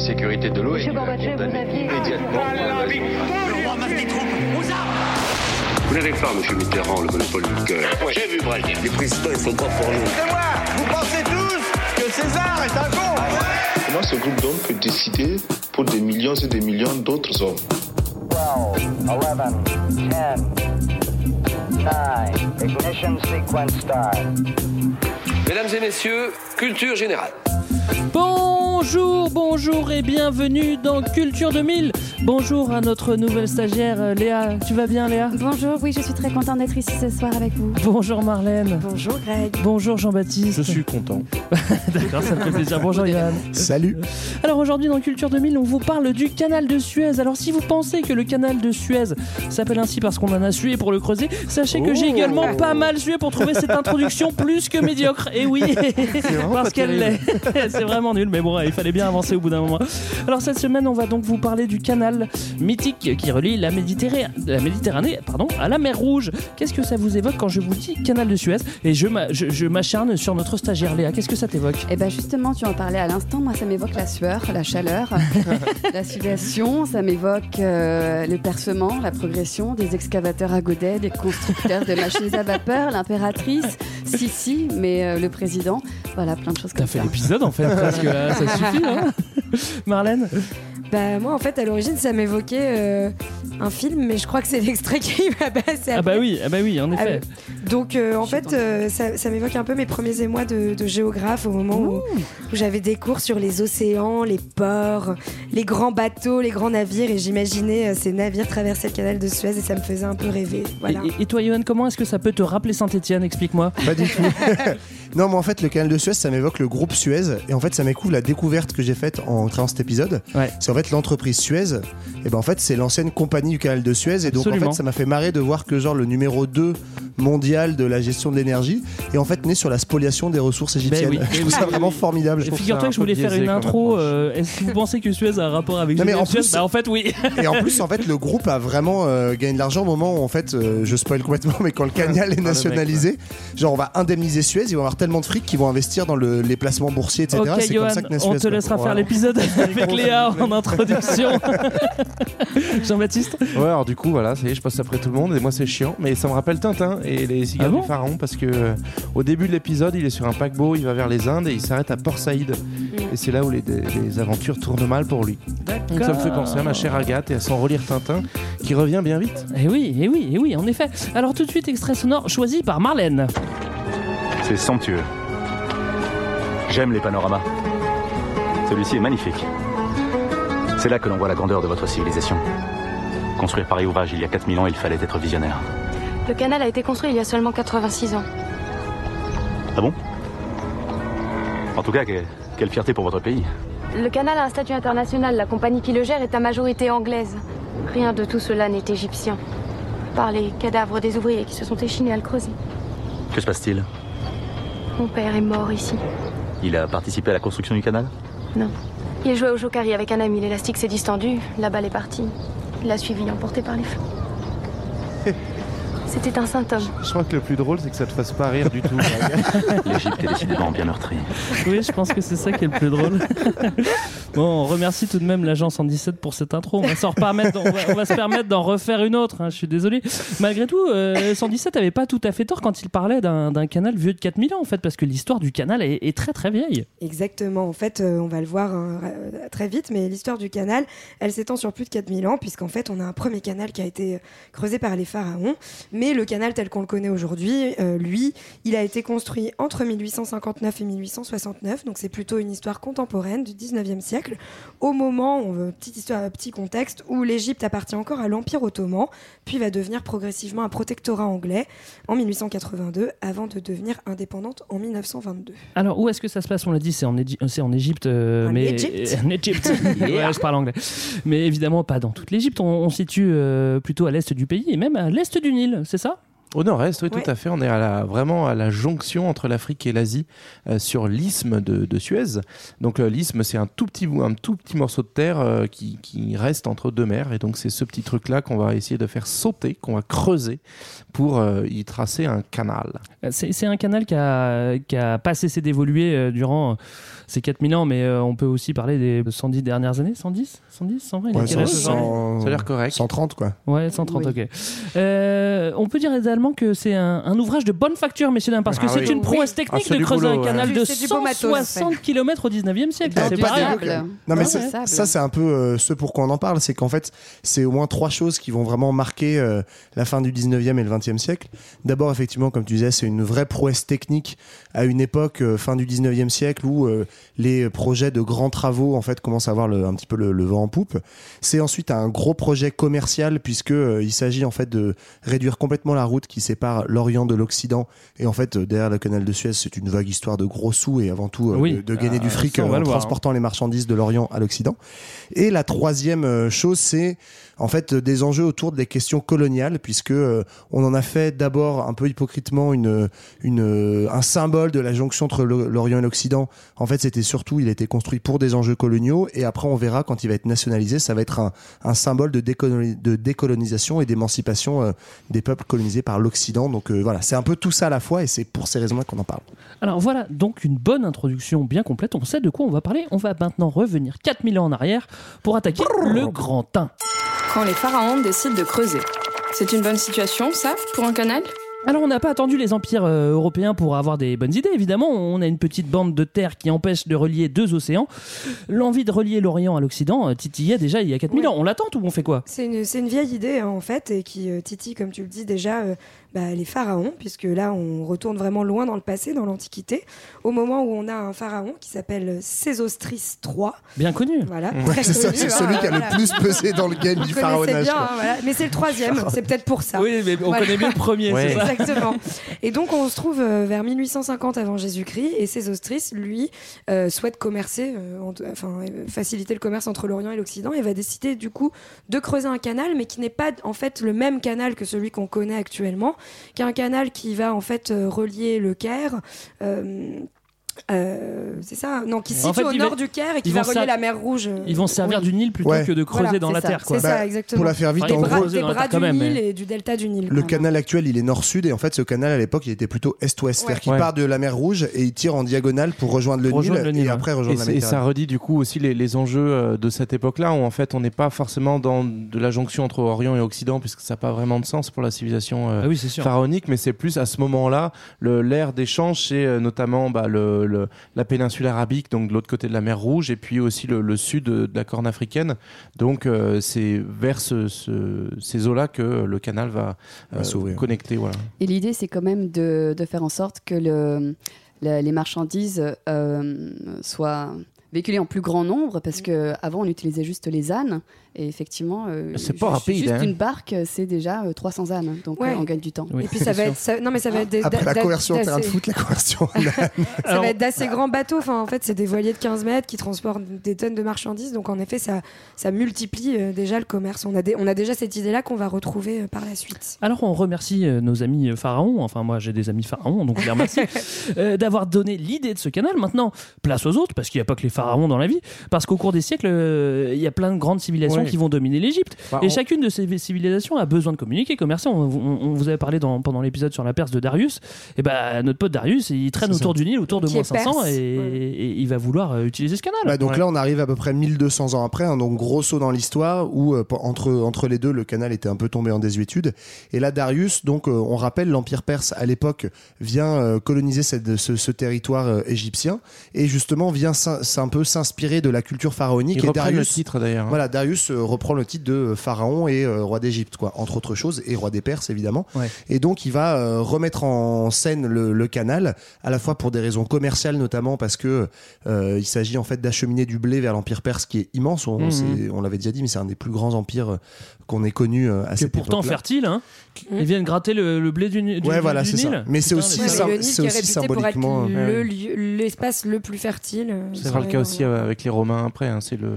sécurité de l'eau Monsieur Gorbatchev, vous aviez- immédiatement Vous n'avez pas, monsieur Mitterrand, le monopole du cœur. J'ai vu Brasier. Les présidents, ils sont pas pour nous. Vous pensez tous que César est un con Comment ce groupe d'hommes peut décider pour des millions et des millions d'autres hommes 12, 11, 10, 9, ignition sequence start. Mesdames et messieurs, culture générale. Bonjour, bonjour et bienvenue dans Culture 2000. Bonjour à notre nouvelle stagiaire euh, Léa. Tu vas bien Léa? Bonjour, oui, je suis très contente d'être ici ce soir avec vous. Bonjour Marlène. Bonjour Greg. Bonjour Jean-Baptiste. Je suis content. D'accord, ça me fait plaisir. Bonjour Yann. Salut. Alors aujourd'hui dans Culture 2000, on vous parle du canal de Suez. Alors si vous pensez que le canal de Suez s'appelle ainsi parce qu'on en a sué pour le creuser, sachez que j'ai Oh. également pas mal sué pour trouver cette introduction plus que médiocre. Et oui, vraiment parce qu'elle l'est. C'est vraiment nul, mais bon, il fallait bien avancer au bout d'un moment. Alors cette semaine, on va donc vous parler du canal mythique qui relie la Méditerranée, la Méditerranée pardon, à la mer Rouge. Qu'est-ce que ça vous évoque quand je vous dis canal de Suez Et je m'a- je- je m'acharne sur notre stagiaire Léa? Qu'est-ce que ça t'évoque? Bien Eh ben, justement, tu en parlais à l'instant, moi ça m'évoque la sueur, la chaleur, la sudation, ça m'évoque euh, le percement, la progression des excavateurs à godet, des constructeurs de machines à vapeur, l'impératrice, Sissi, mais euh, le président, voilà, plein de choses T'as comme fait ça. l'épisode en fait, parce que là, ça suffit. Hein? Marlène? Bah moi en fait à l'origine ça m'évoquait euh, un film mais je crois que c'est l'extrait qui m'a passé Ah bah oui, ah bah oui, en Ah effet. Donc euh, en fait euh, ça, ça m'évoque un peu mes premiers émois de, de géographe au moment où, où j'avais des cours sur les océans, les ports, les grands bateaux, les grands navires et j'imaginais euh, ces navires traverser le canal de Suez et ça me faisait un peu rêver. Voilà. Et, toi, Johan, comment est-ce que ça peut te rappeler Saint-Etienne Explique-moi. Pas du tout. non, mais en fait, le canal de Suez, ça m'évoque le groupe Suez. Et en fait, ça m'écouvre la découverte que j'ai faite en créant cet épisode. Ouais. C'est en fait l'entreprise Suez. Et ben en fait, c'est l'ancienne compagnie du canal de Suez. Et donc, en fait, ça m'a fait marrer de voir que, genre, le numéro 2 mondial de la gestion de l'énergie est en fait né sur la spoliation des ressources égyptiennes. oui. Je trouve ça vraiment formidable. Et Figure-toi que je voulais faire une intro. euh, Est-ce que vous pensez que Suez a un rapport avec Non, mais en Suez plus- Bah en fait, oui. Et en plus, en fait, le groupe a vraiment euh, gagné de l'argent au moment où, en fait, euh, je spoil complètement, mais quand le canal est nationalisé, genre, on va indemniser Suez, ils vont avoir tellement de fric qu'ils vont investir dans le- les placements boursiers, etc. c'est Johan, comme ça que on te laissera faire l'épisode avec Léa en introduction. Jean-Baptiste Ouais, alors du coup, voilà, ça y est, je passe après tout le monde et moi c'est chiant, mais ça me rappelle Tintin et les cigares Ah bon du pharaon parce que euh, au début de l'épisode, il est sur un paquebot, il va vers les Indes et il s'arrête à Port Saïd. Et c'est là où les, les aventures tournent mal pour lui. Donc ça me fait penser à ma chère Agathe et à son relire Tintin qui revient bien vite. Eh oui, eh oui, eh oui, en effet. Alors tout de suite, extrait sonore choisi par Marlène. C'est somptueux. J'aime les panoramas. Celui-ci est magnifique. C'est là que l'on voit la grandeur de votre civilisation. Construire pareil ouvrage il y a 4000 ans, il fallait être visionnaire. Le canal a été construit il y a seulement 86 ans. Ah bon? En tout cas, que- quelle fierté pour votre pays. Le canal a un statut international. La compagnie qui le gère est à majorité anglaise. Rien de tout cela n'est égyptien. Par les cadavres des ouvriers qui se sont échinés à le creuser. Que se passe-t-il? Mon père est mort ici. Il a participé à la construction du canal Non. Il jouait au jokari avec un ami. L'élastique s'est distendu. La balle est partie. Il l'a suivi, emporté par les flots. C'était un saint homme. Je crois que le plus drôle, c'est que ça te fasse pas rire du tout. L'Égypte est décidément bien meurtrie. Oui, je pense que c'est ça qui est le plus drôle. bon, on remercie tout de même l'agent 117 pour cette intro. On va, se permettre d'en refaire une autre. hein, je suis désolé. Malgré tout, euh, 117 avait pas tout à fait tort quand il parlait d'un canal vieux de 4000 ans, en fait, parce que l'histoire du canal est, très très vieille. Exactement. En fait, euh, on va le voir hein, euh, très vite, mais l'histoire du canal, elle s'étend sur plus de 4000 ans, puisqu'en fait, on a un premier canal qui a été euh, creusé par les pharaons. Mais le canal tel qu'on le connaît aujourd'hui, euh, lui, il a été construit entre 1859 et 1869, donc c'est plutôt une histoire contemporaine du 19e siècle, au moment, petite histoire, petit contexte, où l'Égypte appartient encore à l'Empire ottoman, puis va devenir progressivement un protectorat anglais en 1882, avant de devenir indépendante en 1922. Alors, où est-ce que ça se passe? On l'a dit, c'est en, en Égypte. euh, En mais... Égypte. En Égypte. Ouais, je parle anglais. Mais évidemment, pas dans toute l'Égypte. On, on se situe euh, plutôt à l'est du pays et même à l'est du Nil, c'est ça? Au nord-est, oui, Ouais. tout à fait. On est à la, vraiment à la jonction entre l'Afrique et l'Asie euh, sur l'isthme de, de Suez. Donc euh, l'isthme, c'est un tout petit bout- un tout petit morceau de terre euh, qui, qui reste entre deux mers. Et donc c'est ce petit truc-là qu'on va essayer de faire sauter, qu'on va creuser pour euh, y tracer un canal. C'est c'est un canal qui a, qui a pas cessé d'évoluer euh, durant euh, ces 4000 ans, mais euh, on peut aussi parler des 110 dernières années. 110 110 120 il a Ouais, quel cent- âge aujourd'hui cent- Ça a l'air correct. 130 quoi. Ouais, 130, Oui. ok. Euh, on peut dire également que c'est un, un ouvrage de bonne facture, messieurs dames, parce que Ah c'est oui. une prouesse technique Ah, c'est de du creuser boulot, un canal ouais. de C'est du beau matos, 160 km au 19e siècle. Ah, C'est rien. Non mais Ah ça c'est un peu euh, ce pourquoi on en parle, c'est qu'en fait c'est au moins trois choses qui vont vraiment marquer euh, la fin du 19e et le 20e siècle. D'abord effectivement comme tu disais c'est une vraie prouesse technique à une époque euh, fin du 19e siècle où euh, les projets de grands travaux en fait commencent à avoir le- un petit peu le, le vent en poupe. C'est ensuite un gros projet commercial puisque euh, il s'agit en fait de réduire complètement la route qui sépare l'Orient de l'Occident et en fait euh, derrière le canal de Suez c'est une vague histoire de gros sous et avant tout euh, Oui. de, de gagner Ah, du fric on va euh, en le voir, transportant les marchandises de l'Orient à l'Occident. Et la troisième chose, c'est en fait euh, des enjeux autour des questions coloniales, puisque euh, on en a fait d'abord un peu hypocritement une, euh, un symbole de la jonction entre l'Orient et l'Occident. En fait, c'était surtout, il a été construit pour des enjeux coloniaux, et après on verra quand il va être nationalisé, ça va être un, symbole de, décoloni- de décolonisation et d'émancipation des peuples colonisés par l'Occident. Donc voilà, c'est un peu tout ça à la fois, et c'est pour ces raisons-là qu'on en parle. Alors voilà, donc une bonne introduction bien complète. On sait de quoi on va parler. On va maintenant revenir 4000 ans en arrière pour attaquer le Grand 1. Quand les pharaons décident de creuser. C'est une bonne situation, ça, pour un canal? Alors on n'a pas attendu les empires euh, européens pour avoir des bonnes idées, évidemment. On a une petite bande de terre qui empêche de relier deux océans. L'envie de relier l'Orient à l'Occident euh, titillait déjà il y a 4000 Ouais. ans. On l'attend ou on fait quoi? C'est une, c'est une vieille idée hein, en fait et qui euh, titille, comme tu le dis déjà, euh, bah, les pharaons, puisque là on retourne vraiment loin dans le passé, dans l'Antiquité, au moment où on a un pharaon qui s'appelle Sésostris III. Bien connu. Voilà, Ouais, c'est hein, celui qui a voilà. le plus pesé dans le game du pharaonage. bien, hein, voilà. mais c'est le troisième, c'est peut-être pour ça. Oui, mais on Voilà. connaît mieux le premier, Ouais. c'est ça Exactement. Et donc on se trouve euh, vers 1850 avant Jésus-Christ et Sésostris, lui, euh, souhaite commercer, euh, en- enfin euh, faciliter le commerce entre l'Orient et l'Occident et va décider du coup de creuser un canal, mais qui n'est pas en fait le même canal que celui qu'on connaît actuellement, qui est un canal qui va en fait euh, relier le Caire. Euh, c'est ça Non, qui se En situe fait, au nord du Caire et qui ils va vont relier la mer Rouge. Ils vont se servir oui. du Nil plutôt Ouais. que de creuser Voilà, dans la ça, terre. Quoi. C'est ça, Bah, exactement. Pour la faire vite, Enfin, en gros, des bras du Nil mais- et du delta du Nil. Le Voilà. canal actuel, il est nord-sud et en fait, ce canal à l'époque, il était plutôt est-ouest, c'est-à-dire qu'il Ouais. part de la mer Rouge et il tire en diagonale pour rejoindre le, Nil, rejoindre le Nil, et ouais. après Et, rejoindre la c'est- et ça redit du coup aussi les, les enjeux euh, de cette époque-là où en fait on n'est pas forcément dans de la jonction entre Orient et Occident puisque ça n'a pas vraiment de sens pour la civilisation euh, Ah pharaonique, mais c'est plus à ce moment-là le- l'ère d'échange, c'est notamment bah, le, le- la péninsule arabique, donc de l'autre côté de la mer Rouge, et puis aussi le, le sud de, de la Corne africaine. Donc euh, c'est vers ce- ce- ces eaux-là que le canal va euh, Va connecter. Voilà. Et l'idée, c'est quand même de, de faire en sorte que le, la- les marchandises euh, soient véhiculées en plus grand nombre, parce que avant on utilisait juste les ânes, et effectivement, euh, C'est pas rapide, Juste hein. une barque, c'est déjà euh, 300 ânes, donc Ouais. euh, on gagne du temps. Oui, Et puis ça va être, ça- non mais ça va être des- Après la conversion en terrain de foot, la conversion. Ça Alors- va être d'assez grands bateaux. Enfin, en fait, c'est des voiliers de 15 mètres qui transportent des tonnes de marchandises. Donc, en effet, ça, ça multiplie euh, déjà le commerce. On a, des- on a déjà cette idée-là qu'on va retrouver euh, par la suite. Alors on remercie euh, nos amis euh, pharaons, enfin moi j'ai des amis pharaons, donc je les remercie euh, d'avoir donné l'idée de ce canal. Maintenant, place aux autres, parce qu'il n'y a pas que les pharaons dans la vie, parce qu'au cours des siècles, euh, il y a plein de grandes civilisations Ouais. Qui vont dominer l'Égypte. Bah, Et on- chacune de ces civilisations a besoin de communiquer, commercer. On, on- on vous avait parlé dans- pendant l'épisode sur la Perse de Darius. Et ben notre pote Darius, il traîne autour du Nil, autour de moins est 500, perse, et, ouais. et il va vouloir euh, utiliser ce canal. Bah, donc Ouais. là, on arrive à peu près 1200 ans après, hein, donc gros saut dans l'histoire où euh, entre, entre les deux, le canal était un peu tombé en désuétude. Et là, Darius, donc euh, on rappelle, l'Empire perse à l'époque vient euh, coloniser cette- ce, ce territoire euh, égyptien et justement vient un peu s'inspirer de la culture pharaonique. Ils et reprennent le Darius, titre d'ailleurs. hein. Voilà, Darius euh, reprend le titre de euh, pharaon et euh, roi d'Égypte, quoi, entre autres choses, et roi des Perses évidemment. Ouais. Et donc il va euh, remettre en scène le, le canal, à la fois pour des raisons commerciales notamment parce que euh, il s'agit en fait d'acheminer du blé vers l'empire perse qui est immense. On, Mhm. on l'avait déjà dit, mais c'est un des plus grands empires qu'on ait connu euh, à qui est cette pourtant époque-là. fertile, hein. Ils viennent gratter le, le blé du, du, Ouais, du- voilà, du c'est ça. Mais c'est aussi c'est aussi symboliquement, le lieu- l'espace le plus fertile. Ce sera le cas aussi avec les Romains après. hein, c'est le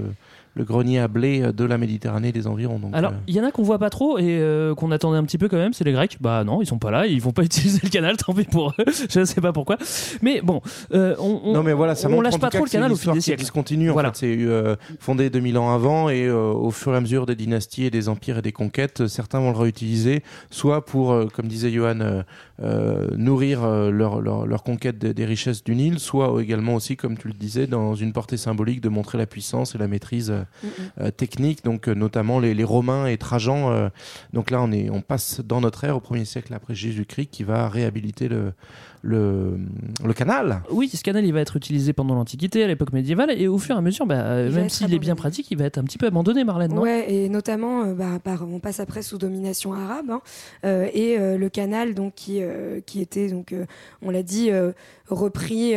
le grenier à blé euh, de la Méditerranée et des environs. Donc, Alors, euh, il y en a qu'on voit pas trop et euh, qu'on attendait un petit peu quand même, c'est les Grecs. Bah non, ils sont pas là, ils vont pas utiliser le canal, tant pis pour eux. Je sais pas pourquoi. Mais bon, euh, on, on, non mais voilà, ça on lâche pas trop le canal au fil des siècles. qui se continue. En Voilà. fait, c'est fondé 2000 ans avant et au fur et à mesure des dynasties et des empires et des conquêtes, certains vont le réutiliser, soit pour, comme disait Johan, nourrir leur, leur, leur conquête des, des richesses du Nil, soit également aussi, comme tu le disais, dans une portée symbolique de montrer la puissance et la maîtrise euh, euh, technique, donc euh, notamment les, les Romains et Trajan. euh, donc là, on, est, on passe dans notre ère au premier siècle après Jésus-Christ qui va réhabiliter le, le, le canal. Oui, ce canal il va être utilisé pendant l'Antiquité, à l'époque médiévale, et au fur et à mesure, bah, même s'il est bien pratique, il va être un petit peu abandonné, Marlène, non? Ouais, et notamment, euh, bah, par- on passe après sous domination arabe, hein, euh, et euh, le canal donc qui euh, qui était donc, euh, on l'a dit, euh, repris.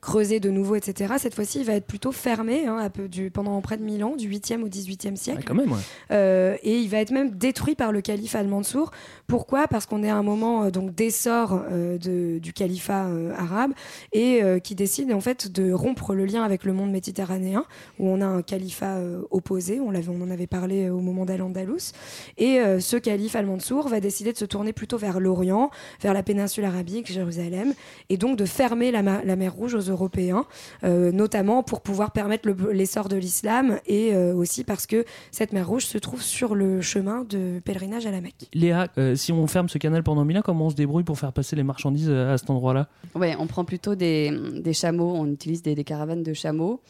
Creusé de nouveau, etc. Cette fois-ci, il va être plutôt fermé hein, un peu du, pendant près de 1000 ans, du 8e au 18e siècle. Ouais, quand même, ouais. Euh, et il va être même détruit par le calife Al-Mansour. Pourquoi? Parce qu'on est à un moment euh, donc d'essor euh, de- du califat arabe et qui décide en fait de rompre le lien avec le monde méditerranéen où on a un califat opposé. On, l'avait- on en avait parlé au moment d'Al-Andalus. Et ce calife Al-Mansour va décider de se tourner plutôt vers l'Orient, vers la péninsule arabique, Jérusalem, et donc de fermer la, ma- la mer Rouge aux Européens, euh, notamment pour pouvoir permettre le- l'essor de l'islam et euh, aussi parce que cette mer Rouge se trouve sur le chemin de pèlerinage à la Mecque. Léa, euh, si on ferme ce canal pendant mille ans, comment on se débrouille pour faire passer les marchandises à cet endroit-là? Ouais, on prend plutôt des, des chameaux, on utilise des, des caravanes de chameaux.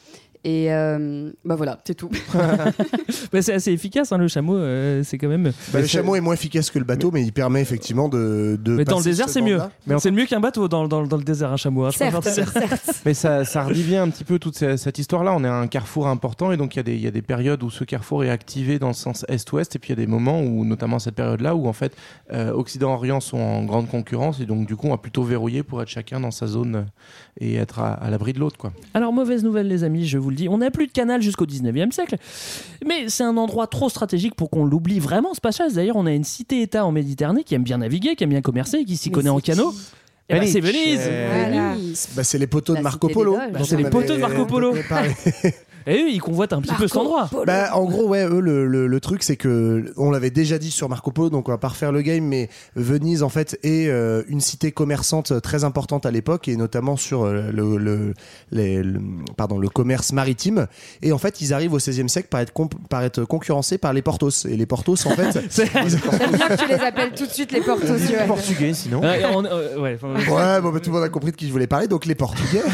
Et euh, bah voilà, c'est tout. Bah, C'est assez efficace, hein, le chameau, euh, c'est quand même. Bah, le chameau est moins efficace que le bateau, mais il permet effectivement de. de Mais dans le désert, ce c'est mieux. Mais c'est mieux qu'un bateau dans, dans- dans le désert, un chameau. hein, je Certes. Mais ça, ça redivient un petit peu toute ce- cette histoire-là. On est à un carrefour important et donc il y, a des- il y a des périodes où ce carrefour est activé dans le sens est-ouest et puis il y a des moments où, notamment cette période-là, où en fait euh, Occident-Orient sont en grande concurrence et donc du coup on va plutôt verrouiller pour être chacun dans sa zone et être à, à l'abri de l'autre. quoi. Alors, mauvaise nouvelle, les amis, je vous le On n'a plus de canal jusqu'au 19e siècle. Mais c'est un endroit trop stratégique pour qu'on l'oublie vraiment, ce passage. D'ailleurs, on a une cité-État en Méditerranée qui aime bien naviguer, qui aime bien commercer, qui s'y connaît en canot. Eh ben, Venise. c'est Venise. Voilà. Bah, c'est les poteaux de Marco Polo. dont C'est les poteaux de Marco Polo. Et eux, ils convoitent un petit peu cet endroit. Polo. Bah, en gros, ouais, eux, le, le, le truc, c'est que on l'avait déjà dit sur Marco Polo, donc on va pas refaire le game, mais Venise, en fait, est euh, une cité commerçante très importante à l'époque, et notamment sur euh, le, le, les- le- pardon, le commerce maritime. Et en fait, ils arrivent au XVIe siècle par être, par être concurrencés par les Portos. Et les Portos, en fait, C'est- J'aime bien que tu les appelles tout de suite les portos. Johan. Portugais sinon. Ouais, on- euh, ouais, enfin, Ouais, bon, bah, tout le monde a compris de qui je voulais parler. Donc les Portugais.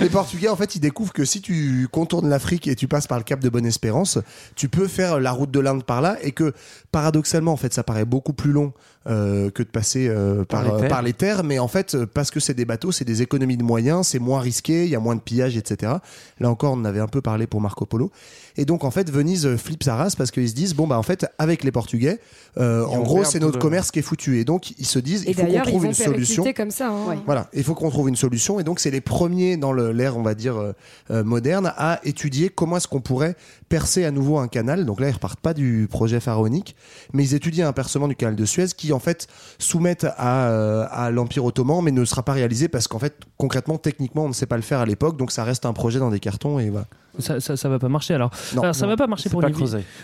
les Portugais, en fait, ils découvrent que si tu contournes l'Afrique et tu passes par le Cap de Bonne-Espérance, tu peux faire la route de l'Inde par là, et que paradoxalement, en fait, ça paraît beaucoup plus long euh, que de passer euh, par, Par les euh, terres. par les terres, mais en fait, euh, parce que c'est des bateaux, c'est des économies de moyens, c'est moins risqué, il y a moins de pillage, etc. Là encore, on en avait un peu parlé pour Marco Polo. Et donc, en fait, Venise euh, flippe sa race parce qu'ils se disent, bon, bah, en fait, avec les Portugais, euh, en gros, c'est notre le- commerce qui est foutu. Et donc, ils se disent, Et il faut qu'on ils trouve vont une solution. comme ça. hein. Ouais. Voilà, il faut qu'on trouve une solution. Et donc, c'est les premiers dans l'ère, on va dire, euh, euh, moderne, à étudier comment est-ce qu'on pourrait percer à nouveau un canal. Donc là, ils repartent pas du projet pharaonique, mais ils étudient un percement du canal de Suez qui, en fait, soumettent à, euh, à l'Empire ottoman, mais ne sera pas réalisé parce qu'en fait, concrètement, techniquement, on ne sait pas le faire à l'époque. Donc, ça reste un projet dans des cartons. Et voilà. Ça, ça, ça va pas marcher alors. Non. alors ça Non. va pas marcher pour pas les,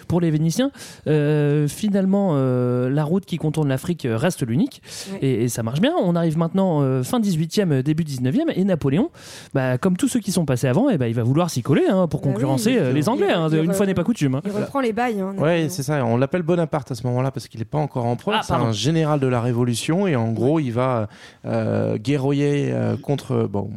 pour les Vénitiens. Euh, finalement, euh, la route qui contourne l'Afrique reste l'unique Ouais. et, et ça marche bien. On arrive maintenant euh, fin 18e, début 19e et Napoléon, bah, comme tous ceux qui sont passés avant, et bah, il va vouloir s'y coller hein, pour Bah oui, concurrencer les Anglais. il- hein, il- une il- fois n'est pas coutume. hein. Il reprend les bails. hein, Ouais, c'est ça. On l'appelle Bonaparte à ce moment-là parce qu'il n'est pas encore empereur. Ah, c'est un général de la Révolution et en gros, il va euh, guerroyer euh, contre bon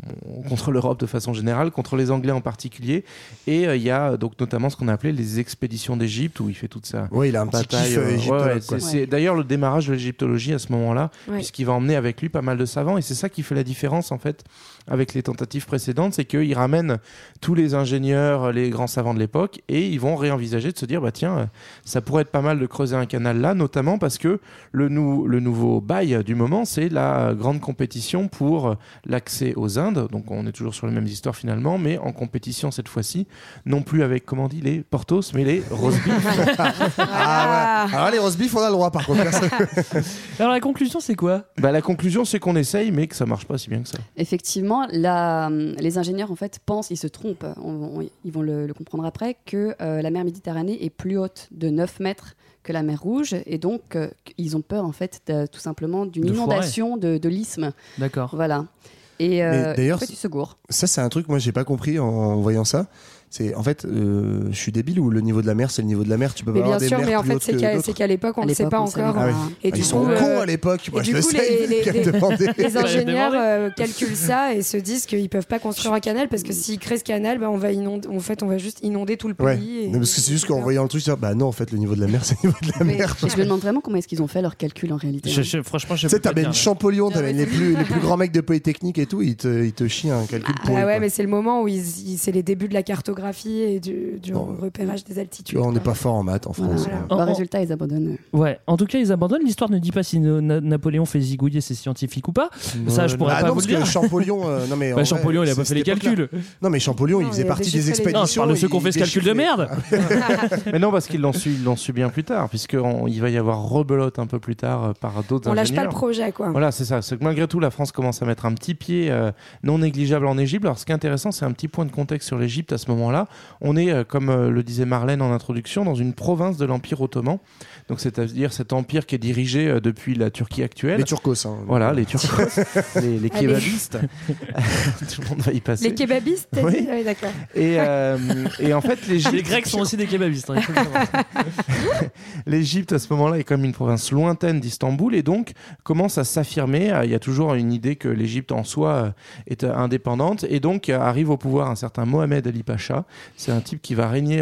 contre l'Europe de façon générale, contre les Anglais en particulier. Et euh, il y a donc notamment ce qu'on a appelé les expéditions d'Égypte où il fait toute sa Oui, il a un petit bataille. kiff euh, euh, égyptologue, quoi. c'est d'ailleurs le démarrage de l'égyptologie à ce moment-là, Ouais. puisqu'il va emmener avec lui pas mal de savants. Et c'est ça qui fait la différence en fait avec les tentatives précédentes, c'est qu'il ramène tous les ingénieurs, les grands savants de l'époque, et ils vont réenvisager de se dire bah tiens, ça pourrait être pas mal de creuser un canal là, notamment parce que le, nou- le nouveau bail du moment, c'est la grande compétition pour l'accès aux Indes. Donc on est toujours sur les mêmes histoires finalement, mais en compétition cette fois-ci non plus avec, comment on dit, les portos, mais les roast beef. Ah ouais. Alors les roast beef, on a le droit par contre. Alors la conclusion, c'est quoi? Bah, La conclusion, c'est qu'on essaye, mais que ça marche pas si bien que ça. Effectivement, la- les ingénieurs en fait pensent, ils se trompent, on- on- ils vont le, le comprendre après, que euh, la mer Méditerranée est plus haute de 9 mètres que la mer Rouge, et donc euh, ils ont peur en fait de- tout simplement d'une inondation de, de l'isthme. D'accord. Voilà. Et euh, d'ailleurs, en fait, ils se gourrent. Ça, c'est un truc, moi, j'ai pas compris en voyant ça. C'est en fait, euh, je suis débile ou le niveau de la mer, c'est le niveau de la mer. Tu peux Mais pas bien avoir des sûr, mers mais en plus fait, c'est qu'à c'est qu'à l'époque, on ne sait pas encore. pas. Ah oui. Et Ah, du ils sont coup, euh, cons à l'époque. Moi, et je du le coup, sais. les, les- les- ingénieurs euh, calculent ça et se disent qu'ils peuvent pas construire un canal parce que s'ils créent ce canal, bah, on va inonder, en fait, on va juste inonder tout le pays. Ouais. et- Non, parce que c'est juste qu'en voyant le truc, dis, bah non, en fait, le niveau de la mer, c'est le niveau de la Mais mer. je me demande vraiment comment est-ce qu'ils ont fait leur calcul en réalité. Franchement, je Tu sais t'avais dire, une. Champollion, Ah t'avais ouais, les plus, les plus grands mecs de Polytechnique et tout, ils te, chient un calcul pour Ah ouais, mais c'est le moment où c'est les débuts de la cartographie et du, du Non. repérage des Tu altitudes. vois, on n'est pas fort en maths en France. Voilà. Bah, oh. résultat, ils abandonnent. Ouais, en tout cas, ils abandonnent. L'histoire ne dit pas si no- Na- Napoléon fait zigouiller ses scientifiques ou pas. Ça, je pourrais ah pas non, vous parce le que dire. Champollion, euh, non mais en Bah, vrai, Champollion, il a pas fait les calculs. Non mais Champollion, Non, il faisait il partie des expéditions. Non, je parle de ceux qui ont fait ce il calcul de merde. Mais non, parce qu'ils l'ont su, ils l'ont su bien plus tard, puisqu'il va y avoir rebelote un peu plus tard euh, par d'autres On lâche pas le projet, quoi. Voilà, c'est ça. C'est que malgré tout, la France commence à mettre un petit pied euh, non négligeable en Égypte. Alors, ce qui est intéressant, c'est un petit point de contexte sur l'Égypte à ce moment-là. On est, euh, comme euh, le disait Marlène en introduction, dans une province de l'Empire ottoman. Donc, c'est-à-dire cet empire qui est dirigé euh, depuis la Turquie actuelle. Les Turcos. hein. Voilà, les Turcos, les, les kebabistes. tout le monde va y passer. Les kebabistes, Oui. Ah oui, d'accord. Et, euh, et en fait, l'Égypte. Les Grecs sont aussi des kebabistes. hein. L'Égypte, à ce moment-là, est comme une province lointaine d'Istanbul et donc commence à s'affirmer. Il y a toujours une idée que l'Égypte en soi est indépendante et donc arrive au pouvoir un certain Mohamed Ali Pacha. C'est un type qui va régner.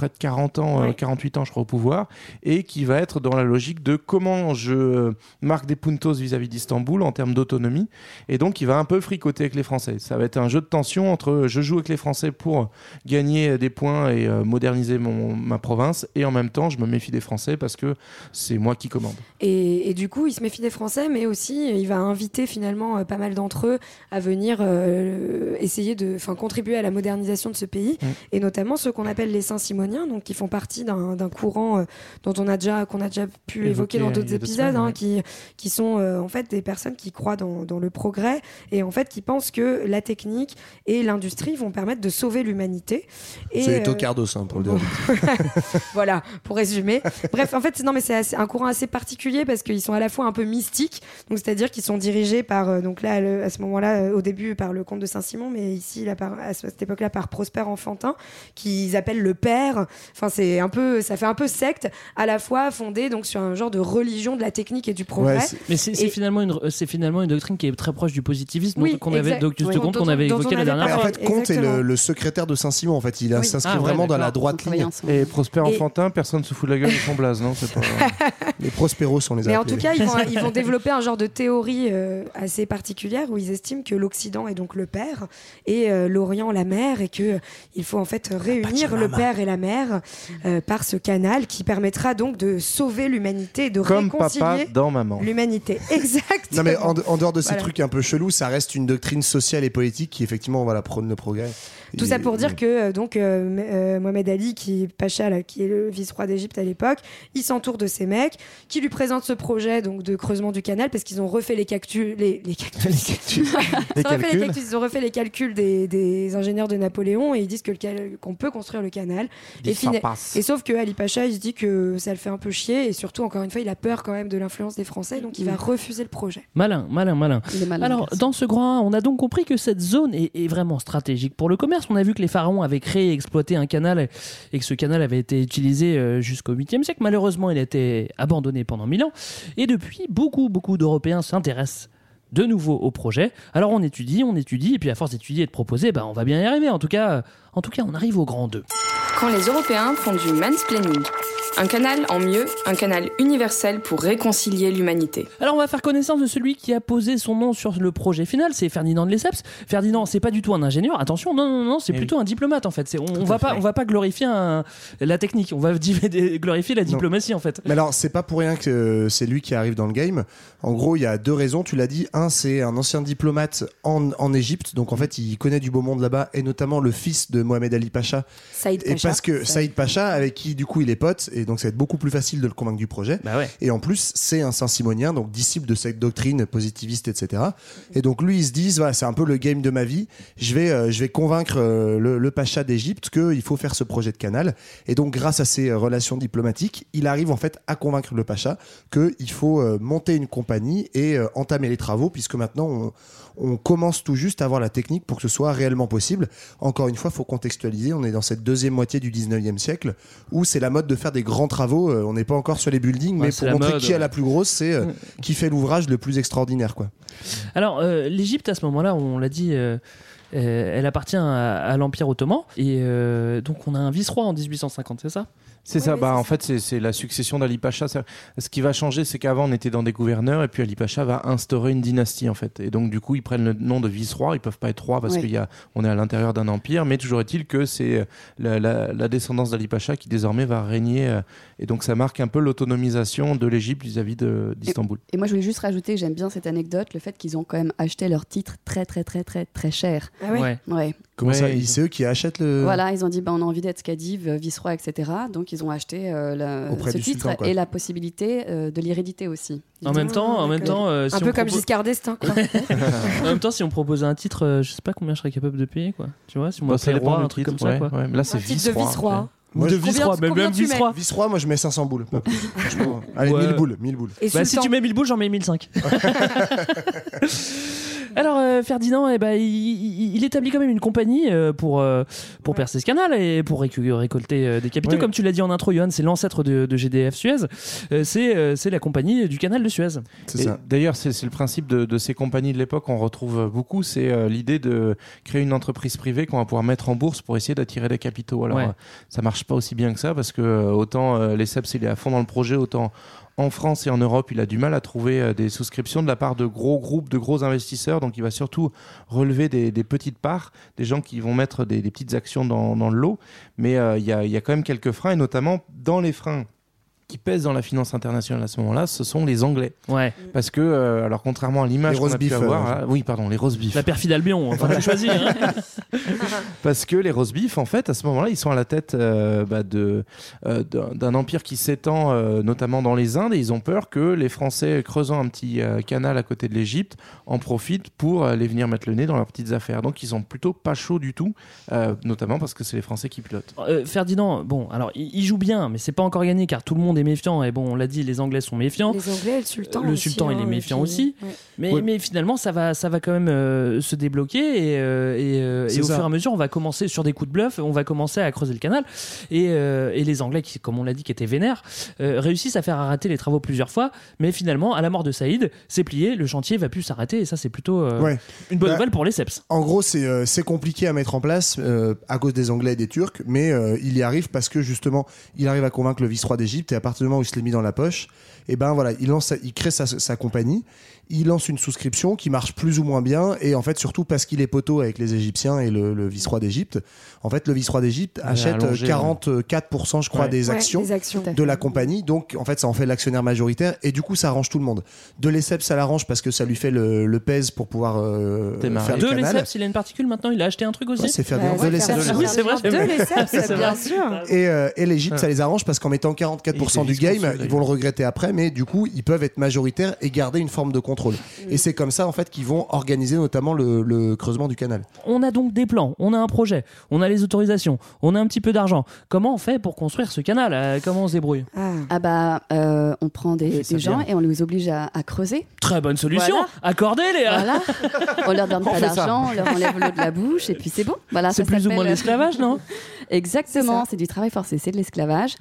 Euh, près de 40 ans, euh, Ouais. 48 ans je crois au pouvoir, et qui va être dans la logique de comment je euh, marque des puntos vis-à-vis d'Istanbul en termes d'autonomie, et donc il va un peu fricoter avec les Français. Ça va être un jeu de tension entre euh, je joue avec les Français pour gagner des points et euh, moderniser mon, ma province, et en même temps je me méfie des Français parce que c'est moi qui commande. Et, et du coup, il se méfie des Français, mais aussi il va inviter finalement euh, pas mal d'entre eux à venir euh, essayer de, contribuer à la modernisation de ce pays, Mm. et notamment ceux qu'on appelle les Saint-Simoniens, donc qui font partie d'un courant euh, dont on a déjà, qu'on a déjà pu évoquer dans d'autres épisodes, semaines, hein, ouais. qui, qui sont euh, en fait des personnes qui croient dans, dans le progrès et en fait qui pensent que la technique et l'industrie vont permettre de sauver l'humanité. Et, C'est les euh, tocardos, hein, pour le dire. voilà, pour résumer. Bref, en fait, c'est- non, mais c'est un courant assez particulier parce qu'ils sont à la fois un peu mystiques, donc c'est-à-dire qu'ils sont dirigés par, euh, donc là, le- à ce moment-là, au début par le comte de Saint-Simon, mais ici, là, par, à ce- cette époque-là, par Prosper Enfantin, qu'ils appellent le père. Enfin, c'est un peu, ça fait un peu secte, à la fois fondée donc sur un genre de religion de la technique et du progrès. Ouais, c'est- Mais c'est c'est Et- finalement, une, c'est finalement une doctrine qui est très proche du positivisme Oui, qu'on avait, donc, Oui. qu'on avait évoqué la dernière Mais en fois. fait, Comte est le, le secrétaire de Saint-Simon. En fait, il Oui. s'inscrit Ah ouais, vraiment dans la droite ligne. Et Prosper Et- Enfantin, personne se fout de la gueule de son blaze, non C'est pas... Les Prosperos, on les Mais en appelés. tout cas, ils vont, ils vont développer un genre de théorie euh, assez particulière où ils estiment que l'Occident est donc le père et euh, l'Orient la mère et que euh, il faut en fait réunir le père et la mère euh, par ce canal qui permettra donc de sauver l'humanité et de Comme papa réconcilier dans maman. l'humanité. Exactement. Non mais en, en dehors de ces Voilà. trucs un peu chelous, ça reste une doctrine sociale et politique qui effectivement voilà prône le progrès. Tout Et- ça pour dire que euh, donc euh, euh, Mohamed Ali, qui est Pacha, là, qui est le vice-roi d'Égypte à l'époque, il s'entoure de ces mecs qui lui présentent ce projet donc de creusement du canal parce qu'ils ont refait les cactus, les, les cactus, Les Ils ont refait les calculs. calculs, ils ont refait les calculs des, des ingénieurs de Napoléon et ils disent que qu'on peut construire le canal. Et, Ça fina- passe. et sauf que Ali Pacha, il se dit que ça le fait un peu chier et surtout encore une fois, il a peur quand même de l'influence des Français, donc il va refuser le projet. Malin, malin, malin. Alors, dans ce grand 1, on a donc compris que cette zone est, est vraiment stratégique pour le commerce. On a vu que les pharaons avaient créé et exploité un canal et que ce canal avait été utilisé euh, jusqu'au 8e siècle. Malheureusement, il a été abandonné pendant 1000 ans. Et depuis, beaucoup, beaucoup d'Européens s'intéressent de nouveau au projet. Alors on étudie, on étudie, et puis à force d'étudier et de proposer, ben, on va bien y arriver. En tout cas, en tout cas on arrive au grand 2. Quand les Européens font du mansplaining. Un canal en mieux, un canal universel pour réconcilier l'humanité. Alors on va faire connaissance de celui qui a posé son nom sur le projet final, c'est Ferdinand de Lesseps. Ferdinand, c'est pas du tout un ingénieur, attention, non, non, non, c'est plutôt un diplomate en fait. C'est- On, on va pas, on va pas glorifier un- la technique, on va glorifier la diplomatie en fait. Mais alors, c'est pas pour rien que c'est lui qui arrive dans le game. En gros, il y a deux raisons. Tu l'as dit. Un, c'est un ancien diplomate en, en Égypte. Donc, en fait, il connaît du beau monde là-bas, et notamment le fils de Mohamed Ali Pacha. Saïd Et Pacha. parce que Saïd Pacha, avec qui, du coup, il est pote, et donc ça va être beaucoup plus facile de le convaincre du projet. Bah Et en plus, c'est un Saint-Simonien, donc disciple de cette doctrine positiviste, etc. Et donc, lui, ils se disent, voilà, c'est un peu le game de ma vie. Je vais, euh, je vais convaincre euh, le, le Pacha d'Égypte qu'il faut faire ce projet de canal. Et donc, grâce à ses euh, relations diplomatiques, il arrive en fait à convaincre le Pacha qu'il faut monter une compagnie et entamer les travaux, puisque maintenant, on, on commence tout juste à avoir la technique pour que ce soit réellement possible. Encore une fois, faut contextualiser. On est dans cette deuxième moitié du 19e siècle où c'est la mode de faire des grands travaux. Euh, on n'est pas encore sur les buildings, Ouais, mais pour montrer mode, qui a la plus grosse, c'est euh, qui fait l'ouvrage le plus extraordinaire, quoi. Alors, euh, l'Égypte, à ce moment-là, on l'a dit, euh, euh, elle appartient à, à l'Empire ottoman. Et euh, donc, on a un vice-roi en 1850, c'est ça? C'est ça, bah, en fait, c'est- la succession d'Ali Pacha. Ce qui va changer, c'est qu'avant, on était dans des gouverneurs, et puis Ali Pacha va instaurer une dynastie, en fait. Et donc, du coup, ils prennent le nom de vice-roi. Ils peuvent pas être rois parce Ouais. qu'il y a, on est à l'intérieur d'un empire, mais toujours est-il que c'est la, la- la descendance d'Ali Pacha qui désormais va régner. euh, Et donc, ça marque un peu l'autonomisation de l'Égypte vis-à-vis de- d'Istanbul. Et moi, je voulais juste rajouter, j'aime bien cette anecdote, le fait qu'ils ont quand même acheté leur titre très, très, très, très, très cher. Ah ouais? Ouais. Ouais. Comment Ouais, ça ils- C'est eux qui achètent le. Voilà, ils ont dit bah, on a envie d'être cadive, euh, vice-roi, etc. Donc ils ont acheté euh, la- ce titre sultan, et la possibilité euh, de l'hérédité aussi. En même temps, en même temps, euh, si Un on peu comme propose- Giscard d'Estaing, quoi. en même temps, si on proposait un titre, euh, je sais pas combien je serais capable de payer, quoi. Tu vois, si on Bah, dépend roi, un truc titre, comme ça, ouais, quoi. ouais. Mais là, c'est Un titre de vice-roi. Moi, de je- vice-roi, mais même vice-roi. Vice-roi, moi je mets 500 boules. Allez, Ouais. 1000 boules. 1000 boules. Et Bah, si tu mets 1000 boules, j'en mets 1005. Alors, euh, Ferdinand, eh ben, il, il- il établit quand même une compagnie euh, pour, euh, pour percer ce canal et pour récolter euh, des capitaux. Ouais. Comme tu l'as dit en intro, Johan, c'est l'ancêtre de, de GDF Suez. Euh, c'est euh, la compagnie du canal de Suez. C'est Et ça. D'ailleurs, c'est le principe de, de ces compagnies de l'époque, on retrouve beaucoup, c'est euh, l'idée de créer une entreprise privée qu'on va pouvoir mettre en bourse pour essayer d'attirer des capitaux. Alors, Ouais. ça marche pas aussi bien que ça parce que autant euh, les SEPS, il est à fond dans le projet, autant en France et en Europe, il a du mal à trouver euh, des souscriptions de la part de gros groupes, de gros investisseurs. Donc, il va surtout relever des, petites parts, des gens qui vont mettre des, petites actions dans, dans le lot. Mais euh, il y a quand même quelques freins, et notamment dans les freins qui pèsent dans la finance internationale à ce moment-là, ce sont les Anglais. Ouais. Parce que, euh, alors contrairement à l'image Les qu'on a pu avoir, euh, hein, oui, pardon, les roast beef. La perfide Albion, enfin, tu choisis. hein. Parce que les roast beef, en fait, à ce moment-là, ils sont à la tête euh, bah, de, euh, d'un empire qui s'étend euh, notamment dans les Indes et ils ont peur que les Français, creusant un petit euh, canal à côté de l'Égypte, en profitent pour aller venir mettre le nez dans leurs petites affaires. Donc ils sont plutôt pas chauds du tout, euh, notamment parce que c'est les Français qui pilotent. Euh, Ferdinand, bon, alors il, il joue bien, mais c'est pas encore gagné car tout le monde est méfiant. Et bon, on l'a dit, les Anglais sont méfiants. Les Anglais le sultan. Le aussi, sultan, il hein, est et méfiant puis- aussi. Ouais. Mais, Ouais. mais finalement, ça va, ça va quand même euh, se débloquer et, euh, et, euh, et au ça. fur et à mesure, on va commencer sur des coups de bluff, on va commencer à creuser le canal. Et, euh, et les Anglais, qui, comme on l'a dit, qui étaient vénères, euh, réussissent à faire arrêter les travaux plusieurs fois. Mais finalement, à la mort de Saïd, c'est plié, le chantier va plus s'arrêter. Et ça, c'est plutôt euh, Ouais. une bonne Bah, nouvelle pour les Seps. En gros, c'est euh, compliqué à mettre en place euh, à cause des Anglais et des Turcs, mais euh, il y arrive parce que justement, il arrive à convaincre le vice-roi d'Égypte et à où il se l'est mis dans la poche, et ben voilà, il lance, il crée sa compagnie, il lance une souscription qui marche plus ou moins bien et en fait surtout parce qu'il est poteau avec les Égyptiens et le, le vice-roi d'Égypte. En fait, le vice-roi d'Égypte achète euh, allongé, 44% je crois Ouais. des Ouais, actions des actions. de la compagnie. Donc, en fait, ça en fait l'actionnaire majoritaire et du coup, ça arrange tout le monde. De l'ESSEP, ça l'arrange parce que ça lui fait le, le pèse pour pouvoir euh, Démarrer. faire le De canal. Il a une particule maintenant, il a acheté un truc aussi. Ouais, c'est Ferdinand Bah, de. Ferdinand Oui, c'est vrai, de bien. sûr. Et, euh, et l'Égypte, ça les arrange parce qu'en mettant 44% Et du game, ils vont le regretter après, mais du coup, ils peuvent être majoritaires et garder une forme de contrôle. Et c'est comme ça, en fait, qu'ils vont organiser notamment le, le creusement du canal. On a donc des plans, on a un projet, on a les autorisations, on a un petit peu d'argent. Comment on fait pour construire ce canal? Euh, Comment on se débrouille? Ah. Ah bah, euh, on prend des, gens bien. et on les oblige à, à creuser. Très bonne solution. Voilà. Accordez les. Voilà. on leur donne On pas d'argent, on leur enlève l'eau de la bouche et puis c'est bon. Voilà, C'est plus ou moins l'esclavage, non? Exactement, C'est du travail forcé, c'est de l'esclavage.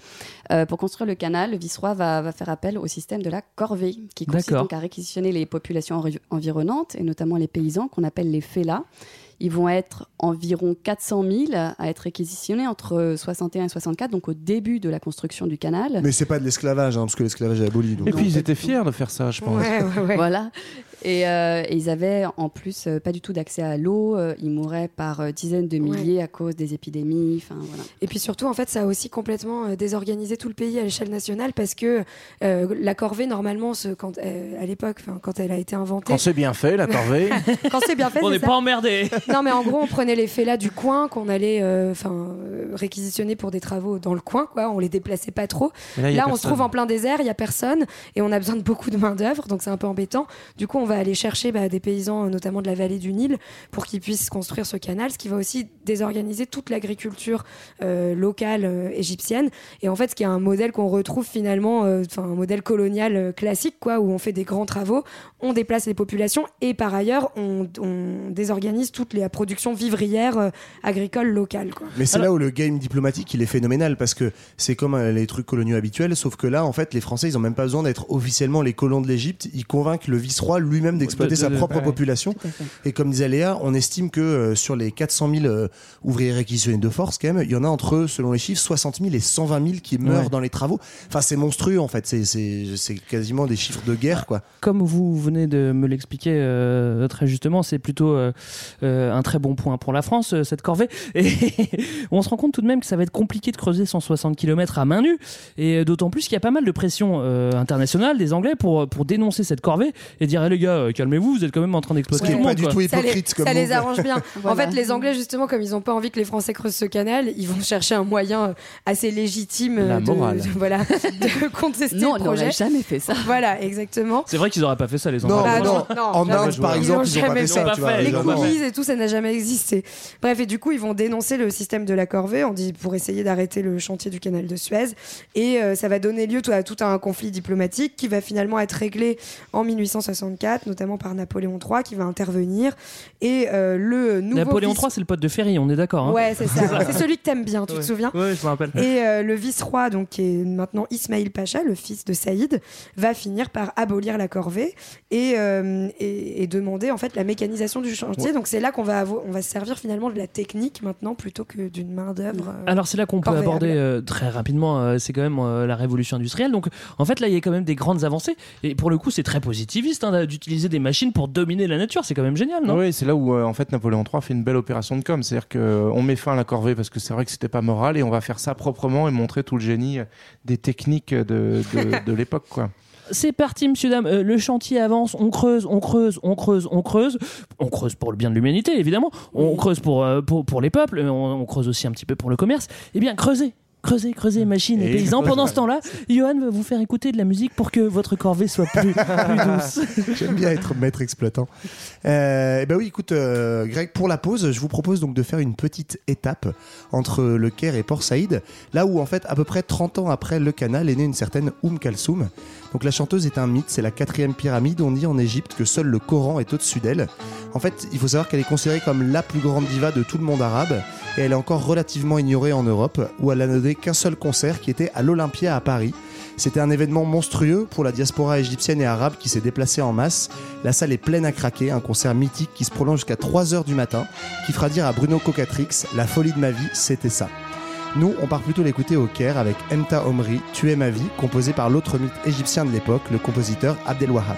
Euh, pour construire le canal, le vice-roi va, va faire appel au système de la corvée, qui consiste donc à réquisitionner les populations environnantes, et notamment les paysans, qu'on appelle les félats, Ils vont être environ 400 000 à être réquisitionnés entre 61 et 64, donc au début de la construction du canal. Mais c'est pas de l'esclavage, hein, parce que l'esclavage est aboli. donc- Et puis ils étaient fiers de faire ça, je pense. Voilà. Et, euh, et ils avaient en plus euh, pas du tout d'accès à l'eau. euh, ils mouraient par euh, dizaines de milliers à cause des épidémies. Enfin voilà. Et puis surtout, en fait, ça a aussi complètement euh, désorganisé tout le pays à l'échelle nationale parce que euh, la corvée, normalement, ce- quand, euh, à l'époque, quand elle a été inventée. Quand c'est bien fait, la corvée. quand c'est bien fait, On n'est pas emmerdé. Non, mais en gros, on prenait les félats du coin qu'on allait enfin réquisitionner pour des travaux dans le coin, quoi. On les déplaçait pas trop. Mais là, on se trouve en plein désert, il y a personne et on a besoin de beaucoup de main d'œuvre, donc c'est un peu embêtant. Du coup, on va aller chercher bah, des paysans, euh, notamment de la vallée du Nil, pour qu'ils puissent construire ce canal, ce qui va aussi désorganiser toute l'agriculture euh, locale euh, égyptienne. Et en fait, ce qui est un modèle qu'on retrouve finalement, euh, enfin un modèle colonial euh, classique, quoi, où on fait des grands travaux, on déplace les populations et par ailleurs, on, on désorganise toute la production vivrière euh, agricole locale, quoi. Mais c'est là où le game diplomatique il est phénoménal parce que c'est comme euh, les trucs coloniaux habituels, sauf que là en fait les Français ils ont même pas besoin d'être officiellement les colons de l'Égypte, ils convainquent le vice-roi lui-même d'exploiter De- de- sa de- propre ouais. population. Et comme disait Léa, on estime que euh, sur les 400 000 euh, ouvriers réquisitionnés de force quand même, il y en a entre selon les chiffres 60 000 et 120 000 qui meurent Ouais. dans les travaux. Enfin c'est monstrueux en fait, c'est quasiment des chiffres de guerre quoi. Comme vous venez de me l'expliquer euh, très justement, c'est plutôt euh, euh, un très bon point pour la France, euh, cette corvée. Et on se rend compte tout de même que ça va être compliqué de creuser 160 km à main nue. Et d'autant plus qu'il y a pas mal de pression euh, internationale des Anglais pour, pour dénoncer cette corvée et dire Eh, les gars, euh, calmez-vous, vous êtes quand même en train d'exploiter tout pas monde. du tout ça les, hypocrite comme ça les arrange bien. En fait, les Anglais, justement, comme ils n'ont pas envie que les Français creusent ce canal, ils vont chercher un moyen euh, assez légitime euh, La de, morale. de- voilà, de contester Non, le on projet. n'aurait jamais fait ça. Voilà, exactement. C'est vrai qu'ils auraient pas fait ça, les Non, Anglais. Bah, non, non, non, en jamais. Inde par Ils exemple, ils ont pas jamais fait ça, Les cookies et tout, ça n'a jamais existé. Bref, et du coup, ils vont dénoncer le système de la corvée on dit, pour essayer d'arrêter le chantier du canal de Suez. Et euh, ça va donner lieu tout à tout un conflit diplomatique qui va finalement être réglé en 1864, notamment par Napoléon III qui va intervenir. Et euh, le nouveau. Napoléon vice- III, c'est le pote de Ferry, on est d'accord. hein Ouais, c'est ça. c'est celui que t'aimes bien, tu Ouais. te souviens Ouais, je me rappelle. et euh, le vice-roi, donc qui est maintenant Ismaïl Pacha, le fils de Saïd, va finir par abolir la corvée et, euh, et, et demander en fait la mécanisation du chantier. Donc c'est là qu'on va on va se servir finalement de la technique maintenant plutôt que d'une main d'œuvre. euh, Alors c'est là qu'on peut aborder très rapidement, c'est quand même la révolution industrielle. Donc en fait là il y a quand même des grandes avancées et pour le coup c'est très positiviste hein, d'utiliser des machines pour dominer la nature, c'est quand même génial, non? Oui, c'est là où euh, en fait Napoléon III fait une belle opération de com. C'est-à-dire qu'on met fin à la corvée parce que c'est vrai que c'était pas moral et on va faire ça proprement et montrer tout le génie euh, des techniques de, de, de l'époque. quoi. C'est parti, monsieur, dame. Euh, le chantier avance. On creuse, on creuse, on creuse, on creuse. On creuse pour le bien de l'humanité, évidemment. On creuse pour, euh, pour, pour les peuples. On, on creuse aussi un petit peu pour le commerce. Eh bien, creusez. Creusez, creusez, machines et, Et paysans. Pendant ce temps-là, Johan va vous faire écouter de la musique pour que votre corvée soit plus, plus douce. J'aime bien être maître exploitant. Euh, bah oui, écoute, euh, Greg, pour la pause, je vous propose donc de faire une petite étape entre le Caire et Port Saïd, là où en fait, à peu près 30 ans après le canal, est née une certaine Oum Kalsoum. Donc la chanteuse est un mythe, c'est la quatrième pyramide. On dit en Égypte que seul le Coran est au-dessus d'elle. En fait, il faut savoir qu'elle est considérée comme la plus grande diva de tout le monde arabe et elle est encore relativement ignorée en Europe, où elle a donné qu'un seul concert qui était à l'Olympia à Paris. C'était un événement monstrueux pour la diaspora égyptienne et arabe qui s'est déplacée en masse. La salle est pleine à craquer, un concert mythique qui se prolonge jusqu'à 3h du matin, qui fera dire à Bruno Cocatrix La folie de ma vie, c'était ça. Nous, on part plutôt l'écouter au Caire avec Emta Omri, Tu es ma vie, composé par l'autre mythe égyptien de l'époque, le compositeur Abdel Wahab.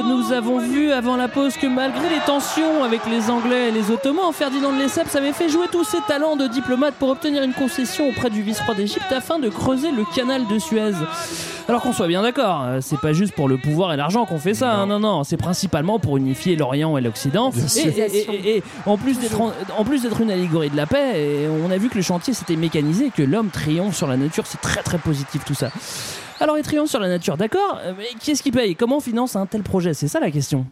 Nous avons vu avant la pause que malgré les tensions avec les Anglais et les Ottomans, Ferdinand de Lesseps avait fait jouer tous ses talents de diplomate pour obtenir une concession auprès du vice-roi d'Égypte afin de creuser le canal de Suez. Alors qu'on soit bien d'accord, euh, c'est pas juste pour le pouvoir et l'argent qu'on fait ça, hein, non, non, c'est principalement pour unifier l'Orient et l'Occident. Et, et- et- et- et en plus d'être en, en plus d'être une allégorie de la paix, et on a vu que le chantier s'était mécanisé, que l'homme triomphe sur la nature, c'est très très positif tout ça. Alors il triomphe sur la nature, d'accord, euh, mais qui est-ce qui paye? Comment on finance un tel projet? C'est ça la question.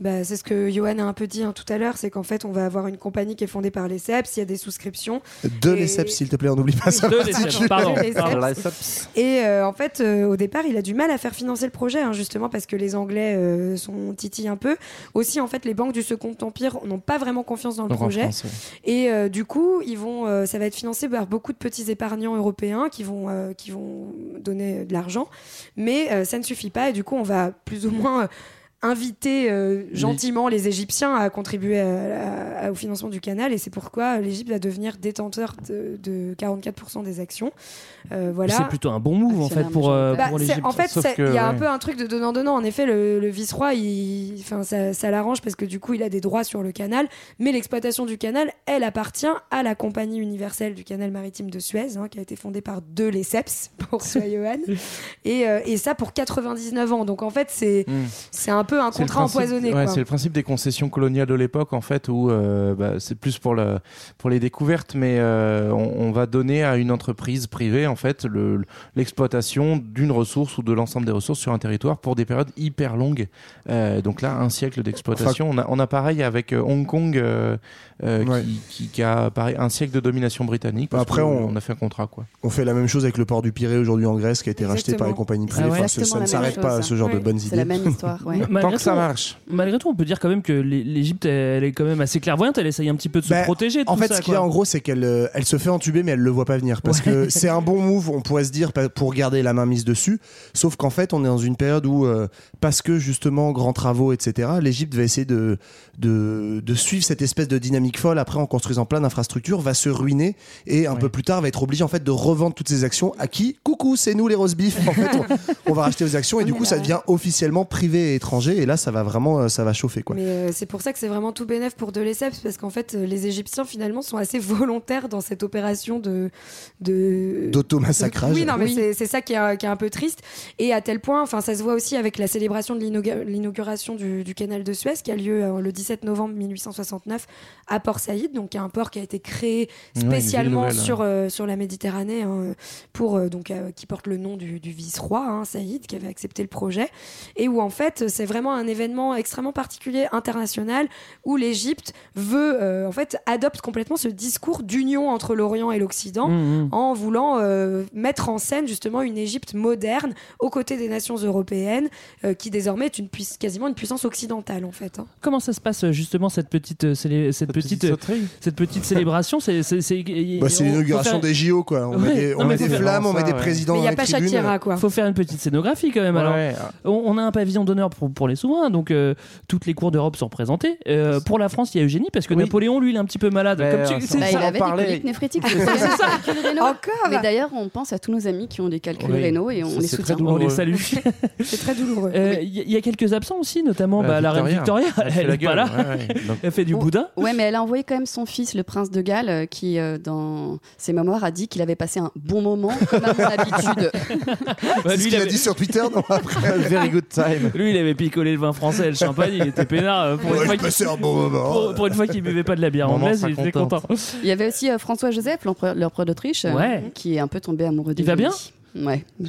Bah, c'est ce que Johan a un peu dit hein, tout à l'heure, c'est qu'en fait, on va avoir une compagnie qui est fondée par les CEPS, il y a des souscriptions. De Et- lesseps, s'il te plaît, on n'oublie pas ça. De Lesseps, pardon. Les pardon. Lesseps. Et euh, en fait, euh, au départ, il a du mal à faire financer le projet, hein, justement parce que les Anglais euh, sont titillent un peu. Aussi, en fait, les banques du Second Empire n'ont pas vraiment confiance dans le projet. France, ouais. Et euh, du coup, ils vont, euh, ça va être financé par beaucoup de petits épargnants européens qui vont, euh, qui vont donner de l'argent. Mais euh, ça ne suffit pas. Et du coup, on va plus ou moins euh, inviter euh, gentiment les Égyptiens à contribuer à- à- au financement du canal. Et c'est pourquoi l'Égypte va devenir détenteur de, de 44% des actions. Euh, voilà. C'est plutôt un bon move en fait pour, euh, Bah, pour l'Égypte. en fait, il y a un peu un truc de donnant-donnant. En effet, le, le vice-roi, enfin, ça, ça l'arrange parce que du coup, il a des droits sur le canal. Mais l'exploitation du canal, elle appartient à la Compagnie universelle du canal maritime de Suez, hein, qui a été fondée par deux Lesseps, pour toi, Johan. Et, euh, et ça pour 99 ans. Donc en fait, c'est Mm. c'est un peu un C'est le contrat principe- empoisonné. ouais, c'est le principe des concessions coloniales de l'époque, en fait, où euh, bah, c'est plus pour, le, pour les découvertes, mais euh, on, on va donner à une entreprise privée, en fait, le- l'exploitation d'une ressource ou de l'ensemble des ressources sur un territoire pour des périodes hyper longues. Euh, donc là, un siècle d'exploitation. on, a, on a pareil avec Hong Kong, euh, euh, Ouais. qui, qui- qui a pareil, un siècle de domination britannique. parce Après, on- on a fait un contrat, quoi. On fait la même chose avec le port du Pirée aujourd'hui en Grèce qui a été racheté par les compagnies privées. Ah ouais. Enfin, ça- ça ne s'arrête pas à ce genre de bonnes idées. Malgré tout, Malgré tout, on peut dire quand même que l'É- l'Égypte, elle est quand même assez clairvoyante. Elle essaye un petit peu de se Bah, protéger. de En tout fait, ça, ce qu'il y a en gros, c'est qu'elle euh, elle se fait entuber, mais elle le voit pas venir. Parce Ouais. que c'est un bon move, on pourrait se dire, pour garder la main mise dessus. Sauf qu'en fait, on est dans une période où, euh, parce que justement, grands travaux, etc., l'Égypte va essayer de, de, de suivre cette espèce de dynamique folle. Après, en construisant plein d'infrastructures, va se ruiner et un peu plus tard, va être obligé en fait de revendre toutes ses actions à qui? Coucou, c'est nous les roast beef. En fait, on, on va racheter vos actions et du coup, ça devient officiellement privé et étranger. Et là ça va vraiment euh, ça va chauffer quoi. Mais euh, c'est pour ça que c'est vraiment tout bénef pour de lesseps parce qu'en fait euh, les Égyptiens finalement sont assez volontaires dans cette opération de de D'automassacrage. Oui non mais Oui. c'est- c'est ça qui est, qui est un peu triste et à tel point enfin ça se voit aussi avec la célébration de l'inaugu- l'inauguration du, du canal de Suez qui a lieu euh, le 17 novembre 1869 à Port Saïd donc un port qui a été créé spécialement nouvelle, sur euh, sur la Méditerranée hein, pour euh, donc euh, qui porte le nom du, du vice-roi hein, Saïd qui avait accepté le projet et où en fait c'est vraiment un événement extrêmement particulier international où l'Égypte veut euh, en fait adopte complètement ce discours d'union entre l'Orient et l'Occident Mhm. en voulant euh, mettre en scène justement une Égypte moderne aux côtés des nations européennes euh, qui désormais est une puiss- quasiment une puissance occidentale en fait. hein. Comment ça se passe justement cette petite euh, célé- cette, petite, euh, cette petite célébration C'est c'est c'est Bah, c'est l'inauguration faire- des JO quoi. On met des, on Non, met mais des faut faire- flammes, on met des ouais. présidents Mais il n'y a pas. Shakira quoi. Faut faire une petite scénographie quand même. Alors, Ouais. on, on a un pavillon d'honneur pour, pour les souverains, donc euh, toutes les cours d'Europe sont représentées. Euh, pour la France, il y a Eugénie parce que Oui. Napoléon, lui, il est un petit peu malade. Comme euh, tu- ça- c'est Bah, ça. il avait parlait- des coliques néphrétiques. C'est ça. Encore Mais d'ailleurs, on pense à tous nos amis qui ont des calculs Oui. rénaux et on Ça, les soutient. On les salue. C'est très douloureux. Euh, Il y, a- il y a quelques absents aussi, notamment Bah, bah, la reine Victoria. Elle est pas là. Elle fait du boudin. Ouais, mais elle a envoyé quand même son fils, le prince de Galles, euh, qui, euh, dans ses mémoires, a dit qu'il avait passé un bon moment, comme à mon habitude. Bah, C'est lui, ce il qu'il a avait- dit sur Twitter non après. Very good time. lui, il avait le vin français et le champagne. Il était peinard. euh, Pour, Ouais, une, fois passais un bon moment. pour- pour une fois qu'il buvait pas de la bière anglaise, il était content. Il y avait aussi euh, François-Joseph, l'empereur l'empereur d'Autriche, euh, Ouais. qui est un peu tombé amoureux de Il va lui. bien? Ouais.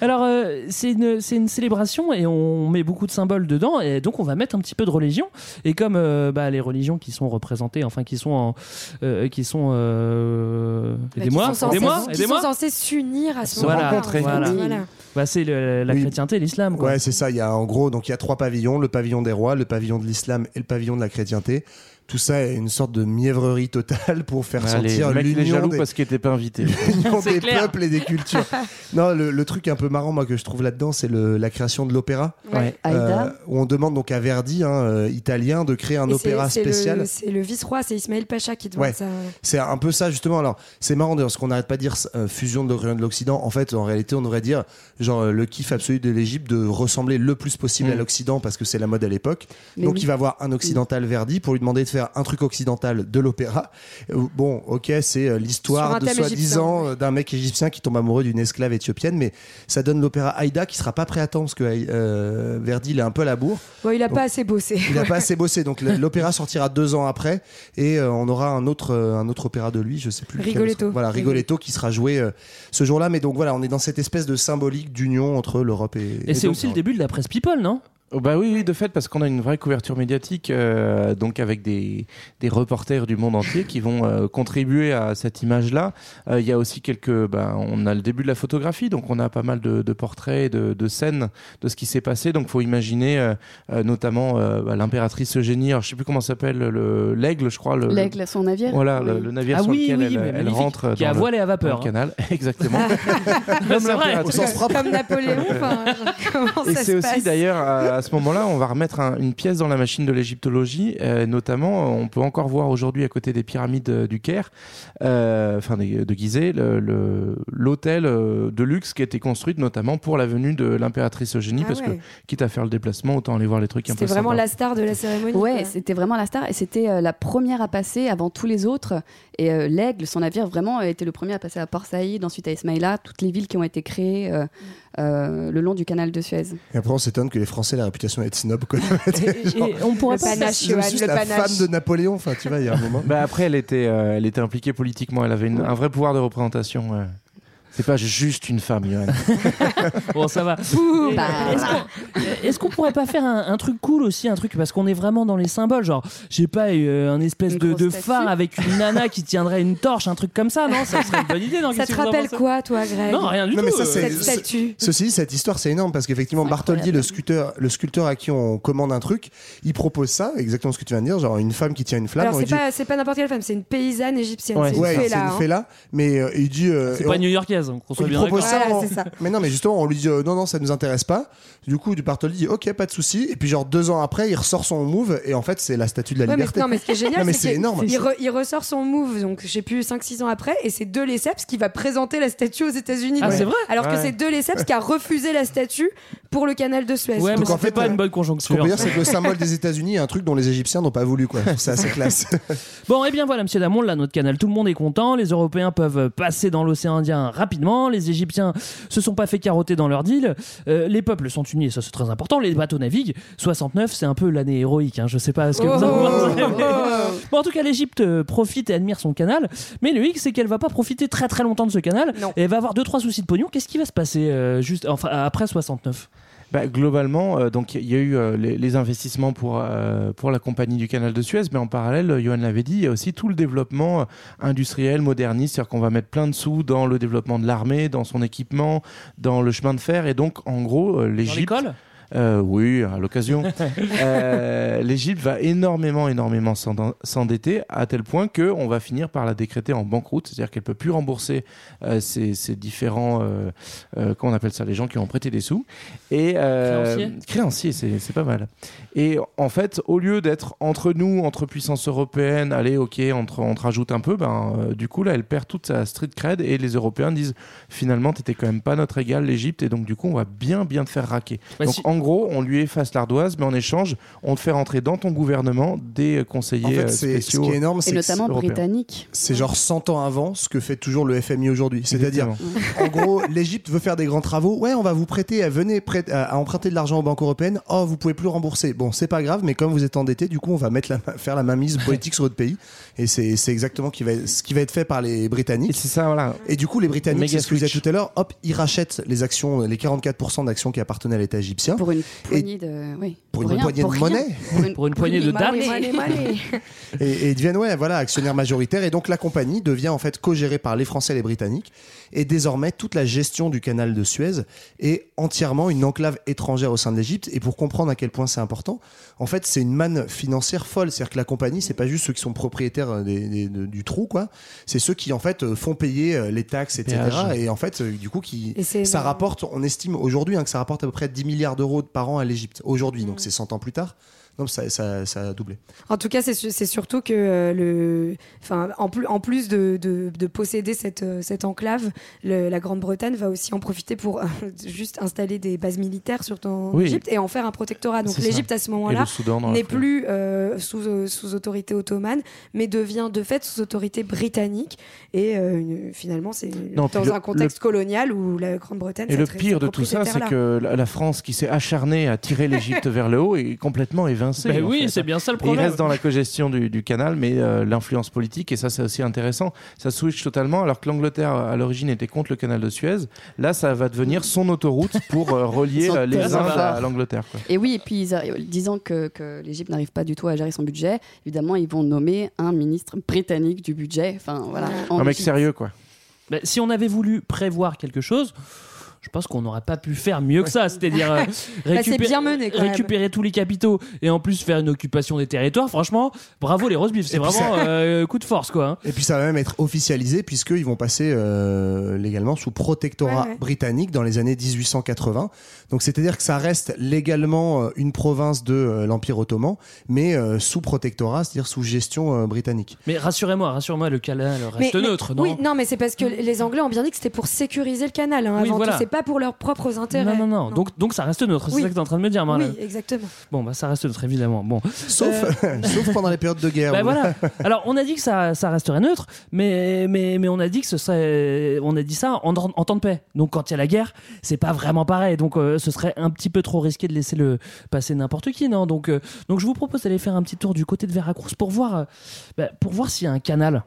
Alors, euh, c'est une, célébration et on met beaucoup de symboles dedans, et donc on va mettre un petit peu de religion. Et comme euh, bah, les religions qui sont représentées, enfin qui sont, en, euh, qui sont, Bah, aidez-moi, aidez-moi, qui sont censés s'unir à ce moment-là. Voilà. Voilà. Bah, c'est la Oui. chrétienté et l'islam. quoi. Ouais, c'est ça. Il y a en gros, donc il y a trois pavillons le pavillon des rois, le pavillon de l'islam et le pavillon de la chrétienté. Tout ça est une sorte de mièvrerie totale pour faire Allez, sentir l'union des, parce qu'il était pas invité. l'union des clair. peuples et des cultures. non, le, le truc un peu marrant, moi, que je trouve là-dedans, c'est le- la création de l'opéra. Ouais. Aïda. Euh, où on demande donc à Verdi, hein, euh, italien, de créer un Et opéra spécial. C'est le vice-roi, c'est Ismaël Pacha qui demande Ouais. ça. C'est un peu ça justement. Alors c'est marrant d'ailleurs, parce qu'on n'arrête pas de dire euh, fusion de l'Orient et de l'Occident. En fait, en réalité, on devrait dire genre euh, le kiff absolu de l'Égypte de ressembler le plus possible Mm. à l'Occident parce que c'est la mode à l'époque. Donc oui. il va voir un occidental Verdi pour lui demander de faire un truc occidental de l'opéra. Euh, Bon, ok, c'est euh, l'histoire de soi-disant euh, d'un mec égyptien qui tombe amoureux d'une esclave éthiopienne, mais ça donne l'opéra Aïda qui sera pas prêt à temps parce que euh, Verdi il est un peu à la bourre. Bon, il a Donc, pas assez bossé. Il n'a pas assez bossé, donc l'opéra sortira deux ans après et euh, on aura un autre, euh, un autre opéra de lui, je sais plus. Rigoletto. Voilà, Rigoletto qui sera joué euh, ce jour-là. Mais donc voilà, on est dans cette espèce de symbolique d'union entre l'Europe et. Et c'est donc, aussi le début de la presse people, non? Oh, bah oui, oui, de fait, parce qu'on a une vraie couverture médiatique, euh, donc avec des, des reporters du monde entier qui vont euh, contribuer à cette image-là. Euh, Il y a aussi quelques, bah, on a le début de la photographie, donc on a pas mal de, de portraits, de, de scènes de ce qui s'est passé. Donc, faut imaginer, euh, euh, notamment euh, bah, l'impératrice Eugénie. Alors, je sais plus comment ça s'appelle, le l'aigle, je crois. Le, L'aigle, son navire. Voilà, Oui. le, le navire Ah sur oui, lequel oui, elle, elle rentre Qui le- voile et à dans vapeur. le canal. Exactement. C'est vrai. Au sens propre. Comme Napoléon. enfin, comment Et c'est aussi d'ailleurs à, ce moment-là, on va remettre un- une pièce dans la machine de l'égyptologie. euh, notamment, on peut encore voir aujourd'hui à côté des pyramides euh, du Caire, euh, enfin des- de Gizeh, le- le- l'hôtel de luxe qui a été construit notamment pour la venue de l'impératrice Eugénie, Ah parce ouais. que quitte à faire le déplacement, autant aller voir les trucs un peu C'était vraiment la star de la cérémonie. Ouais, c'était vraiment la star et c'était euh, la première à passer avant tous les autres. Et euh, l'aigle, son navire, vraiment a été le premier à passer à Port Saïd, ensuite à Ismaïla, toutes les villes qui ont été créées euh, euh, le long du canal de Suez. Et après, on s'étonne que les Français aient la réputation d'être snob. Quoi. Et on pourrait Le pas panache, Johan, juste le la panache. femme de Napoléon. Enfin, tu vois, il y a un moment. Bah après, elle était, euh, elle était impliquée politiquement. Elle avait une- un vrai pouvoir de représentation. ouais. C'est pas juste une femme, Johan. Bon, ça va. Bah, Est-ce qu'on pourrait pas faire un, un truc cool aussi, un truc parce qu'on est vraiment dans les symboles, genre, j'ai pas euh, un espèce Une de, phare avec une nana qui tiendrait une torche, un truc comme ça, non? Ça serait une bonne idée, non? Ça te rappelle quoi, toi, Greg? Non, rien du Non, tout. mais ça, euh, Cette statue. Ceci dit, cette histoire, c'est énorme parce qu'effectivement, Bartholdi, le sculpteur, le sculpteur à qui on commande un truc, il propose ça, exactement ce que tu viens de dire, genre une femme qui tient une flamme. Alors, c'est dit- pas, pas n'importe quelle femme, c'est une paysanne égyptienne. Ouais, c'est une Ouais, là, une hein. fée là, mais euh, il dit. euh, C'est pas new-yorkaise. Donc on On soit lui bien propose d'accord. ça, Voilà, on- c'est ça. Mais non, mais justement, on lui dit euh, non, non, ça nous intéresse pas. Du coup, du Bartoli dit ok, pas de souci. Et puis, genre deux ans après, il ressort son move et en fait, c'est la statue de la Ouais, mais, liberté. non, mais ce qui est génial, Non, mais c'est c'est énorme. il, re- il ressort son move, donc je sais plus, 5-6 ans après, et c'est De Lesseps qui va présenter la statue aux États-Unis. Ah, c'est vrai Alors que c'est De Lesseps qui a refusé la statue pour le canal de Suez. Ouais, mais Donc, en c'était fait, pas euh, une bonne Ce qu'on peut dire, c'est que le symbole des États-Unis est un truc dont les Égyptiens n'ont pas voulu, quoi. C'est assez classe. Bon, et bien voilà, monsieur Damon, là, notre canal, tout le monde est content. Les Européens peuvent passer dans l'océan Indien rapidement. Les Égyptiens se sont pas fait carotter dans leur deal. Euh, les peuples sont et ça c'est très important. Les bateaux naviguent. 69, c'est un peu l'année héroïque. Hein. Je sais pas ce que vous en Oh, pensez. mais- Bon, en tout cas, l'Égypte euh, profite et admire son canal. Mais le hic, c'est qu'elle va pas profiter très très longtemps de ce canal. Non. Et elle va avoir deux trois soucis de pognon. Qu'est-ce qui va se passer euh, juste enfin après 69 Bah, globalement, euh, donc il y a eu euh, les, les investissements pour euh, pour la compagnie du canal de Suez, mais en parallèle, euh, Johan l'avait dit, il y a aussi tout le développement industriel, moderniste, c'est-à-dire qu'on va mettre plein de sous dans le développement de l'armée, dans son équipement, dans le chemin de fer, et donc en gros, Dans l'Égypte. l'école? Euh, oui, à l'occasion. Euh, L'Égypte va énormément, énormément s'end- s'endetter à tel point que on va finir par la décréter en banqueroute, c'est-à-dire qu'elle peut plus rembourser euh, ses, ses différents, euh, euh, comment on appelle ça, les gens qui ont prêté des sous et Créanciers. créanciers, c'est pas mal. Et en fait, au lieu d'être entre nous, entre puissances européennes, allez, ok, on te, on te rajoute un peu, ben du coup là, elle perd toute sa street cred et les Européens disent finalement, t'étais quand même pas notre égal, l'Égypte, et donc du coup, on va bien, bien te faire raquer. Bah, donc si- en gros, on lui efface l'ardoise, mais en échange, on te fait rentrer dans ton gouvernement des conseillers En euh, fait, c'est- ce spéciaux. qui est énorme, Et c'est notamment britannique. c'est genre 100 ans avant ce que fait toujours le FMI aujourd'hui. C'est-à-dire, en gros, l'Égypte veut faire des grands travaux. Ouais, on va vous prêter, venez prêter, à, à emprunter de l'argent aux banques européennes. Oh, vous pouvez plus rembourser. Bon, c'est pas grave, mais comme vous êtes endetté, du coup, on va mettre la, faire la mainmise politique sur votre pays. Et c'est c'est exactement qui va, ce qui va être fait par les Et Britanniques. c'est ça, voilà. Et du coup, les Britanniques, c'est ce que je disais tout à l'heure, hop, ils rachètent les actions, les 44% d'actions qui appartenaient à l'État égyptien Pour une poignée de. Oui. pour une rien, poignée pour de monnaie. Pour une, Pour une poignée de money. et, et ils deviennent ouais voilà actionnaires majoritaires et donc la compagnie devient en fait co-gérée par les Français et les Britanniques et désormais toute la gestion du canal de Suez est entièrement une enclave étrangère au sein de l'Égypte. Et pour comprendre à quel point c'est important en fait c'est une manne financière folle. C'est-à-dire que la compagnie c'est pas juste ceux qui sont propriétaires des- des- de- du trou quoi. C'est ceux qui en fait euh, font payer euh, les taxes etc Péage. et en fait euh, du coup qui ça rapporte on estime aujourd'hui hein, que ça rapporte à peu près 10 milliards d'euros par an à l'Égypte aujourd'hui. Donc c'est 100 ans plus tard non ça, ça, ça a doublé En tout cas, c'est su- c'est surtout que euh, le, enfin, en plus, en plus de, de, de posséder cette, euh, cette enclave, le- la Grande-Bretagne va aussi en profiter pour euh, juste installer des bases militaires sur ton Oui. Égypte et en faire un protectorat. Donc l'Égypte à ce moment-là n'est plus euh, sous, sous autorité ottomane, mais devient de fait sous autorité britannique. Et une- finalement, c'est dans le- un contexte colonial où la Grande-Bretagne. Et le pire de tout ça, c'est que la France, qui s'est acharnée à tirer l'Égypte vers le haut, est complètement évincée. Ben en oui, c'est bien ça le Et il problème. reste dans la cogestion du, du canal, mais euh, l'influence politique, et ça c'est aussi intéressant, ça switch totalement, alors que l'Angleterre à l'origine était contre le canal de Suez, là ça va devenir son autoroute pour euh, relier euh, les Indes à, l'Angleterre. Et oui, et puis ils disant que, que l'Égypte n'arrive pas du tout à gérer son budget, évidemment, ils vont nommer un ministre britannique du budget. Enfin, voilà. Un mec sérieux quoi. Ben, si on avait voulu prévoir quelque chose, je pense qu'on n'aurait pas pu faire mieux que ça. C'est-à-dire euh, Bah, récupérer, mené tous les capitaux et en plus faire une occupation des territoires. Franchement, bravo les Rosebifs. C'est vraiment euh, coup de force quoi. hein. Et puis ça va même être officialisé puisqu'ils vont passer euh, légalement sous protectorat Ouais, ouais. britannique dans les années 1880. Donc c'est-à-dire que ça reste légalement une province de l'Empire ottoman, mais euh, sous protectorat, c'est-à-dire sous gestion euh, britannique. Mais rassurez-moi, rassurez-moi, le canal reste Mais- mais- neutre, non Oui, non, mais c'est parce que les Anglais ont bien dit que c'était pour sécuriser le canal. hein, Oui, avant voilà. tout, pas pour leurs propres intérêts. Non, non, non. Donc, donc ça reste neutre. C'est Oui. ça que t'es en train de me dire, Marlène. Oui, exactement. Bon, bah ça reste neutre, évidemment. Bon. Sauf, sauf pendant les périodes de guerre. Bah voilà. Alors on a dit que ça, ça resterait neutre, mais, mais, mais on a dit que ce serait, on a dit ça en, en temps de paix. Donc quand il y a la guerre, c'est pas vraiment pareil. Donc euh, ce serait un petit peu trop risqué de laisser le passer n'importe qui, non? Donc euh, donc je vous propose d'aller faire un petit tour du côté de Veracruz pour voir, euh, bah, pour voir s'il y a un canal.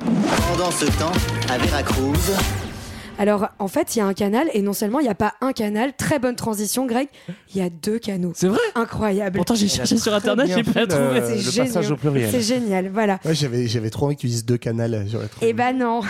Pendant ce temps, à Veracruz, Alors, en fait, il y a un canal, et non seulement il n'y a pas un canal, très bonne transition, Greg, il y a deux canaux. C'est vrai? Incroyable. Pourtant j'ai cherché sur internet, j'ai pas trouvé. C'est le passage génial. au pluriel. C'est génial, voilà. Ouais, j'avais, j'avais trop envie que tu dises deux canals. j'aurais trouvé. Eh ben non.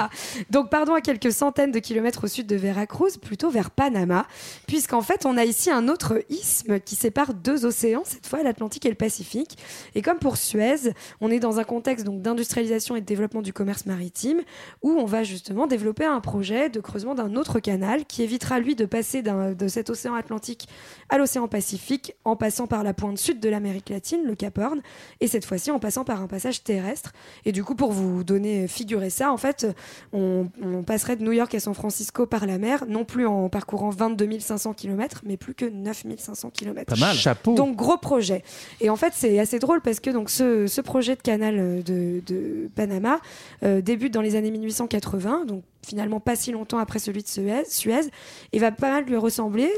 Donc pardon à quelques centaines de kilomètres au sud de Veracruz, plutôt vers Panama, puisqu'en fait on a ici un autre isthme qui sépare deux océans, cette fois l'Atlantique et le Pacifique. Et comme pour Suez, on est dans un contexte donc d'industrialisation et de développement du commerce maritime, où on va justement développer un projet projet de creusement d'un autre canal qui évitera lui de passer de cet océan Atlantique à l'océan Pacifique en passant par la pointe sud de l'Amérique latine, le Cap Horn, et cette fois-ci en passant par un passage terrestre. Et du coup, pour vous donner figurer ça, en fait, on, on passerait de New York à San Francisco par la mer, non plus en parcourant 22 500 km, mais plus que 9 500 km. Pas mal. Chapeau. Donc gros projet. Et en fait, c'est assez drôle parce que donc ce, ce projet de canal euh, de, de Panama euh, débute dans les années 1880, donc finalement pas si longtemps après celui de Suez, Suez et va pas mal lui ressembler.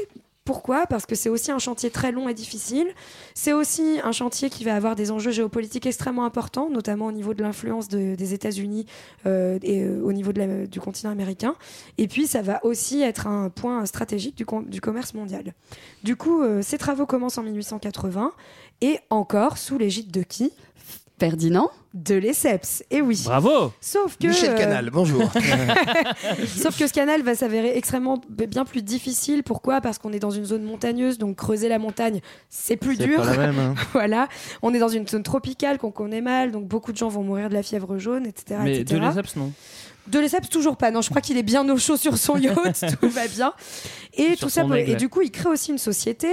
Pourquoi? Parce que c'est aussi un chantier très long et difficile. C'est aussi un chantier qui va avoir des enjeux géopolitiques extrêmement importants, notamment au niveau de l'influence de- des États-Unis euh, et euh, au niveau du continent américain. Et puis, ça va aussi être un point stratégique du commerce mondial. Du coup, euh, ces travaux commencent en 1880 et encore sous l'égide de qui? Ferdinand De Lesseps. Et oui. Bravo Sauf que Michel euh, Canal, bonjour. Sauf que ce canal va s'avérer extrêmement bien plus difficile. Pourquoi? Parce qu'on est dans une zone montagneuse, donc creuser la montagne, c'est plus dur. pas la même, hein. voilà. On est dans une zone tropicale qu'on connaît mal, donc beaucoup de gens vont mourir de la fièvre jaune, etc. Mais etc. de Lesseps, non De Lesseps, toujours pas. Non, je crois qu'il est bien au chaud sur son yacht, tout va bien. Et Sur tout ça, aigle. et du coup, il crée aussi une société,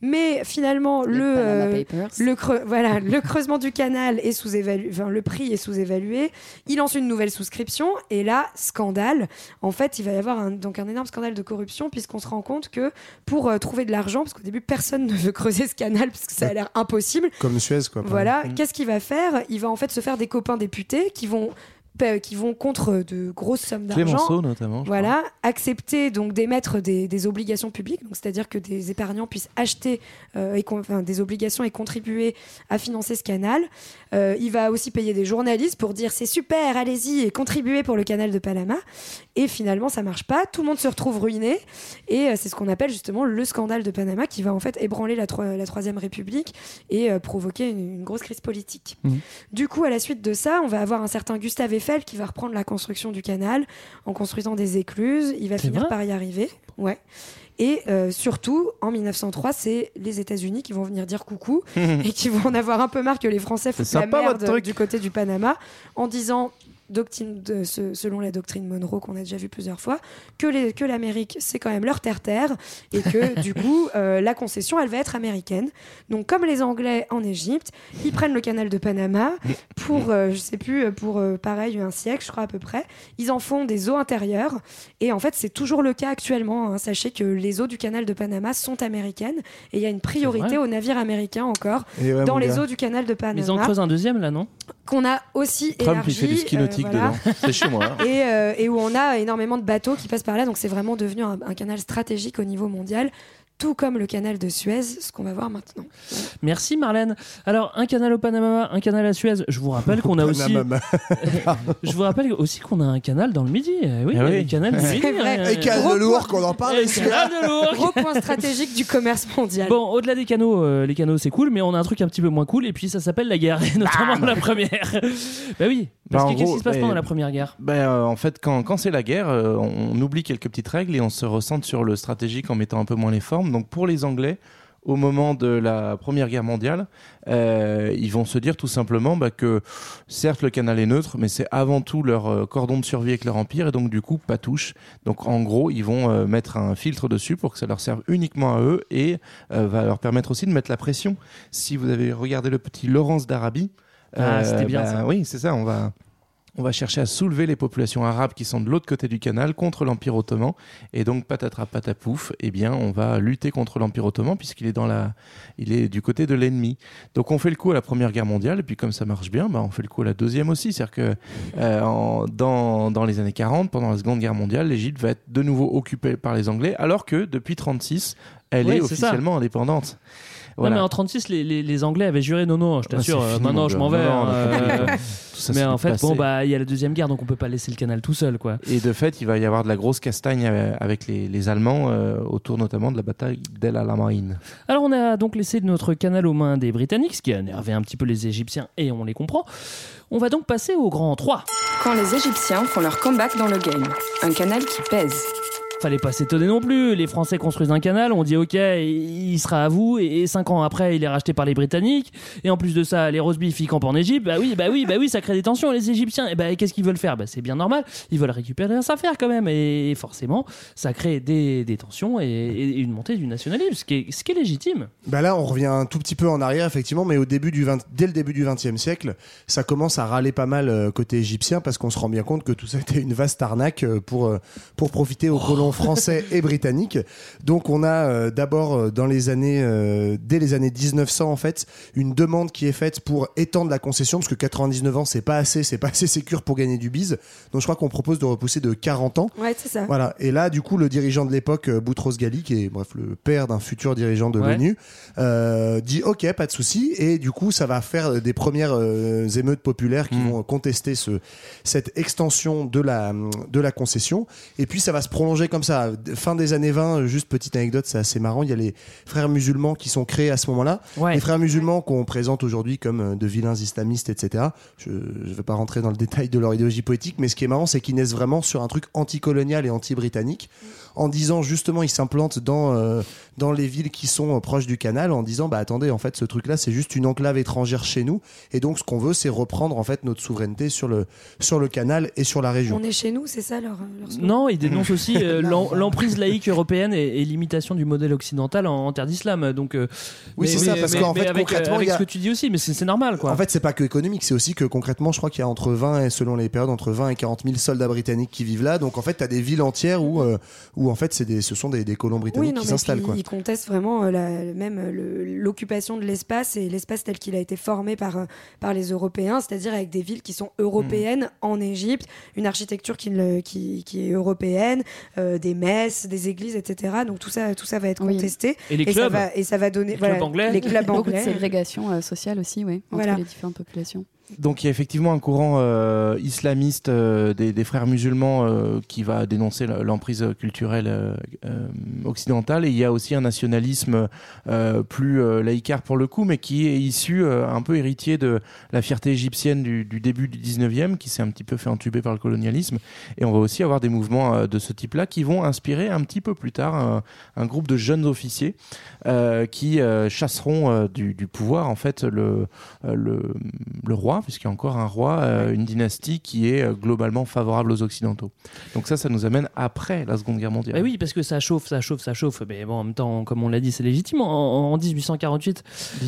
mais finalement, le, euh, le, creux- voilà, le creusement du canal est sous-évalué, enfin, le prix est sous-évalué. Il lance une nouvelle souscription, et là, scandale. En fait, il va y avoir un, donc un énorme scandale de corruption, puisqu'on se rend compte que pour euh, trouver de l'argent, parce qu'au début, personne ne veut creuser ce canal, parce que ça a l'air impossible, Comme Suez, quoi. voilà, qu'est-ce qu'il va faire? Il va en fait se faire des copains députés qui vont qui vont contre de grosses sommes d'argent. Notamment. Voilà, accepter donc d'émettre des, des obligations publiques, donc c'est-à-dire que des épargnants puissent acheter euh, et con- enfin, des obligations et contribuer à financer ce canal. Euh, il va aussi payer des journalistes pour dire c'est super, allez-y et contribuer pour le canal de Panama. Et finalement, ça marche pas. Tout le monde se retrouve ruiné. Et euh, c'est ce qu'on appelle justement le scandale de Panama qui va en fait ébranler la, troi- la Troisième République et euh, provoquer une, une grosse crise politique. Mhm. Du coup, à la suite de ça, on va avoir un certain Gustave Eiffel qui va reprendre la construction du canal en construisant des écluses. Il va finir par y arriver. Ouais. Et euh, surtout, en 1903, c'est les États-Unis qui vont venir dire coucou et qui vont en avoir un peu marre que les Français foutent la merde votre truc. du côté du Panama en disant doctrine de, selon la doctrine Monroe qu'on a déjà vu plusieurs fois, que les- que l'Amérique c'est quand même leur terre-terre et que du coup euh, la concession elle va être américaine. Donc comme les Anglais en Égypte, ils prennent le canal de Panama pour euh, je sais plus pour euh, pareil un siècle je crois à peu près. Ils en font des eaux intérieures et en fait c'est toujours le cas actuellement. hein. Sachez que les eaux du canal de Panama sont américaines et il y a une priorité aux navires américains encore ouais, dans les gars. eaux du canal de Panama ils en creusent un deuxième là, non? qu'on a aussi Trump, élargi. il fait du euh, nautique voilà. dedans. C'est chez moi. hein. Et, euh, et où on a énormément de bateaux qui passent par là, donc c'est vraiment devenu un, un canal stratégique au niveau mondial, tout comme le canal de Suez, ce qu'on va voir maintenant. Merci Marlène. Alors un canal au Panama, un canal à Suez. Je vous rappelle qu'on a aussi. Je vous rappelle aussi qu'on a un canal dans le Midi. Eh oui, il Eh y a oui. le canal du C'est Midi. vrai. hein. Et Canal de Lourdes, qu'on en parle. Eh, canal de Lourdes. Gros point stratégique du commerce mondial. Bon, au-delà des canaux, euh, les canaux c'est cool, mais on a un truc un petit peu moins cool, et puis ça s'appelle la guerre, et notamment la première. bah oui, parce Bah, que qu'est-ce qui se passe mais- pendant la première guerre? Ben, euh, en fait, quand, quand c'est la guerre, euh, on, on oublie quelques petites règles et on se recentre sur le stratégique en mettant un peu moins les formes. Donc pour les Anglais, au moment de la Première Guerre mondiale, euh, ils vont se dire tout simplement bah, que certes le canal est neutre, mais c'est avant tout leur euh, cordon de survie avec leur empire et donc du coup pas touche. Donc en gros, ils vont euh, mettre un filtre dessus pour que ça leur serve uniquement à eux et euh, va leur permettre aussi de mettre la pression. Si vous avez regardé le petit Laurence d'Arabie, Ah, c'était bien, bah, ça. Oui, c'est ça. On va on va chercher à soulever les populations arabes qui sont de l'autre côté du canal contre l'Empire ottoman. Et donc, patatras patapouf, eh bien, on va lutter contre l'Empire ottoman puisqu'il est, dans la... il est du côté de l'ennemi. Donc, on fait le coup à la Première Guerre mondiale. Et puis, comme ça marche bien, bah, on fait le coup à la Deuxième aussi. C'est-à-dire que euh, en- dans, dans les années 40, pendant la Seconde Guerre mondiale, l'Égypte va être de nouveau occupée par les Anglais, alors que depuis 36, elle est ça. officiellement indépendante. Non, mais en 36, les, les- les Anglais avaient juré non, non, je Ah, t'assure, euh, fini, maintenant je m'en vais. Non, non, hein, euh, mais en fait, passé. bon, bah, il y a la deuxième guerre, donc on peut pas laisser le canal tout seul, quoi. Et de fait, il va y avoir de la grosse castagne euh, avec les, les Allemands euh, autour notamment de la bataille d'El Alamein. Alors on a donc laissé notre canal aux mains des Britanniques, ce qui a énervé un petit peu les Égyptiens, et on les comprend. On va donc passer au grand 3. Quand les Égyptiens font leur comeback dans le game, un canal qui pèse. Fallait pas s'étonner non plus. Les Français construisent un canal, on dit ok, il sera à vous, et, cinq ans après, il est racheté par les Britanniques. Et en plus de ça, les roast beef, ils campent en Égypte. Bah oui, bah oui, bah oui, ça crée des tensions. Les Égyptiens, et bah qu'est-ce qu'ils veulent faire? Bah c'est bien normal. Ils veulent récupérer leurs affaires quand même, et forcément, ça crée des, des tensions et, et une montée du nationalisme, ce qui est, ce qui est légitime. Bah là, on revient un tout petit peu en arrière, effectivement, mais au début du 20 dès le début du XXe siècle, ça commence à râler pas mal euh, côté égyptien parce qu'on se rend bien compte que tout ça était une vaste arnaque euh, pour, euh, pour profiter aux colons français et britanniques. Donc, on a euh, d'abord, euh, dans les années, euh, dès les années 1900, en fait, une demande qui est faite pour étendre la concession parce que 99 ans, c'est pas assez, c'est pas assez sécure pour gagner du bise. Donc, je crois qu'on propose de repousser de 40 ans. Ouais, c'est ça. Voilà. Et là, du coup, le dirigeant de l'époque, Boutros Ghali, qui est bref le père d'un futur dirigeant de Ouais. l'ONU, euh, dit OK, pas de souci. Et du coup, ça va faire des premières euh, émeutes populaires qui vont contester ce, cette extension de la, de la concession. Et puis, ça va se prolonger comme ça. Fin des années 20, juste petite anecdote, c'est assez marrant. Il y a les frères musulmans qui sont créés à ce moment-là. Ouais. Les frères musulmans qu'on présente aujourd'hui comme euh, de vilains islamistes, etc. Je ne vais pas rentrer dans le détail de leur idéologie politique, mais ce qui est marrant, c'est qu'ils naissent vraiment sur un truc anticolonial et anti-britannique, en disant justement, ils s'implantent dans, euh, dans les villes qui sont euh, proches du canal, en disant, bah attendez, en fait, ce truc-là, c'est juste une enclave étrangère chez nous, et donc ce qu'on veut, c'est reprendre en fait notre souveraineté sur le, sur le canal et sur la région. On est chez nous, c'est ça leur, Non, il dénonce aussi euh, l'em- l'emprise laïque européenne et, et l'imitation du modèle occidental en, en terre d'islam. Donc, euh, Oui, c'est ça, parce qu'en fait, avec, concrètement, avec a- ce que tu dis aussi, mais c'est c'est normal, quoi. En fait, c'est pas que économique, c'est aussi que concrètement, je crois qu'il y a entre 20 et selon les périodes, entre 20 et 40 000 soldats britanniques qui vivent là. Donc en fait, tu as des villes entières où, euh, où en fait, c'est des, ce sont des, des colons britanniques Oui, non, qui s'installent. ils contestent vraiment euh, la- même euh, le- l'occupation de l'espace et l'espace tel qu'il a été formé par, euh, par les Européens, c'est-à-dire avec des villes qui sont européennes Hmm. en Égypte, une architecture qui, le- qui, qui est européenne, euh, des messes, des églises, etc. Donc tout ça, tout ça va être Oui. contesté. Et les ça clubs. va, et ça va donner Les voilà, clubs anglais. les clubs Beaucoup de anglais. ségrégation euh, sociale aussi, oui, entre Voilà. les différentes populations. Donc il y a effectivement un courant euh, islamiste euh, des, frères musulmans euh, qui va dénoncer l'emprise culturelle occidentale. Et il y a aussi un nationalisme plus laïcard pour le coup mais qui est issu un peu héritier de la fierté égyptienne du, début du 19e qui s'est un petit peu fait entuber par le colonialisme. Et on va aussi avoir des mouvements de ce type-là qui vont inspirer un petit peu plus tard un, groupe de jeunes officiers qui chasseront du, pouvoir en fait le, le roi, puisqu'il y a encore un roi, euh, une dynastie qui est euh, globalement favorable aux Occidentaux. Donc ça, ça nous amène après la Seconde Guerre mondiale. Bah oui, parce que ça chauffe, ça chauffe, ça chauffe. Mais bon, en même temps, comme on l'a dit, c'est légitime. En, en 1848,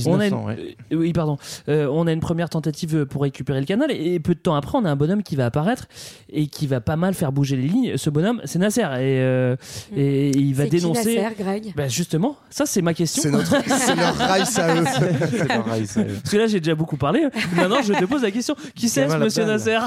on a une, 1900, ouais. euh, oui, pardon, Euh, on a une première tentative pour récupérer le canal et, et peu de temps après, on a un bonhomme qui va apparaître et qui va pas mal faire bouger les lignes. Ce bonhomme, c'est Nasser et, euh, et il va C'est qui, dénoncer. Nasser, Greg? Bah justement, ça c'est ma question. C'est notre- c'est leur Rice à eux. Parce que là j'ai déjà beaucoup parlé. Maintenant je te pose la question. Qui c'est ce monsieur. Nasser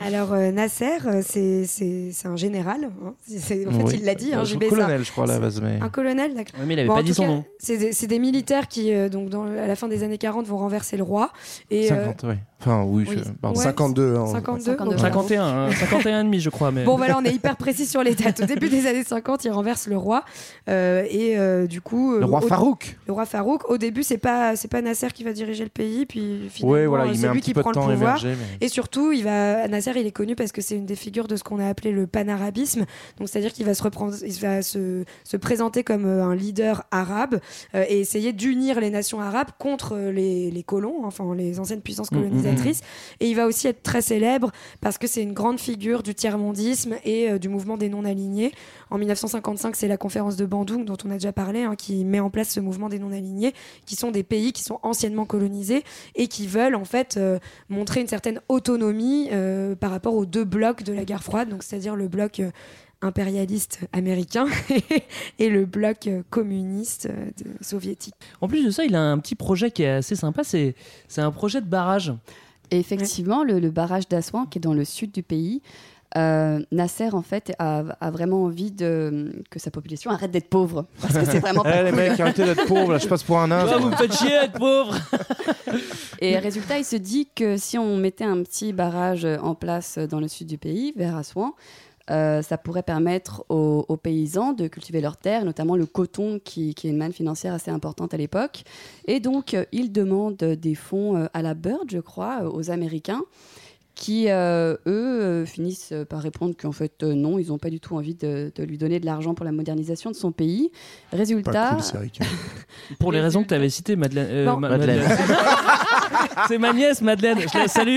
Alors euh, Nasser, euh, c'est c'est- c'est un général. hein. C'est- En fait, Oui. il l'a dit. Euh, Hein, un colonel, un- je crois, à la base, mais- Un colonel, d'accord. Mais il avait Bon, pas dit son cas, nom. C'est des, c'est des militaires qui, euh, donc, dans, à la fin des années 40, vont renverser le roi. Et, euh, 50, ouais. Enfin, oui, pardon. Ouais, 52. hein. 52. 52. ok. 51, hein, 51 et demi je crois. Mais... Bon voilà, on est hyper précis sur les dates. Au début des années 50, il renverse le roi euh, et euh, du coup euh, Le roi au- Farouk. Le roi Farouk. Au début, c'est pas c'est pas Nasser qui va diriger le pays, puis finalement Ouais, voilà, il c'est lui qui prend le pouvoir. émerger, mais- Et surtout, il va Nasser, il est connu parce que c'est une des figures de ce qu'on a appelé le panarabisme. Donc c'est-à-dire qu'il va se reprendre, il va se, se présenter comme euh, un leader arabe euh, et essayer d'unir les nations arabes contre euh, les, les colons, enfin les anciennes puissances Mm, mm. Et il va aussi être très célèbre parce que c'est une grande figure du tiers-mondisme et euh, du mouvement des non-alignés. En 1955, c'est la conférence de Bandung dont on a déjà parlé, hein, qui met en place ce mouvement des non-alignés, qui sont des pays qui sont anciennement colonisés et qui veulent en fait euh, montrer une certaine autonomie euh, par rapport aux deux blocs de la guerre froide, donc c'est-à-dire le bloc impérialiste américain et le bloc communiste euh, de- soviétique. En plus de ça, il a un petit projet qui est assez sympa. C'est c'est un projet de barrage. Et effectivement, le, le barrage d'Assouan, qui est dans le sud du pays, euh, Nasser, en fait, a, a vraiment envie de, que sa population arrête d'être pauvre. Parce que c'est vraiment pas Eh, les mecs, arrêtez d'être pauvres, là, je passe pour un nain. Vous me faites chier, être pauvre. Et résultat, il se dit que si on mettait un petit barrage en place dans le sud du pays, vers Assouan, euh, ça pourrait permettre aux, aux paysans de cultiver leurs terres, notamment le coton, qui, qui est une manne financière assez importante à l'époque. Et donc, euh, il demande des fonds euh, à la Bird, je crois, euh, aux Américains. qui, euh, eux, euh, finissent par répondre qu'en fait, euh, non, ils n'ont pas du tout envie de, de lui donner de l'argent pour la modernisation de son pays. Résultat. Cool, que- Pour les raisons que tu avais citées, Madeleine. euh, Non. Ma- Madeleine. c'est ma nièce, Madeleine. Je la salue.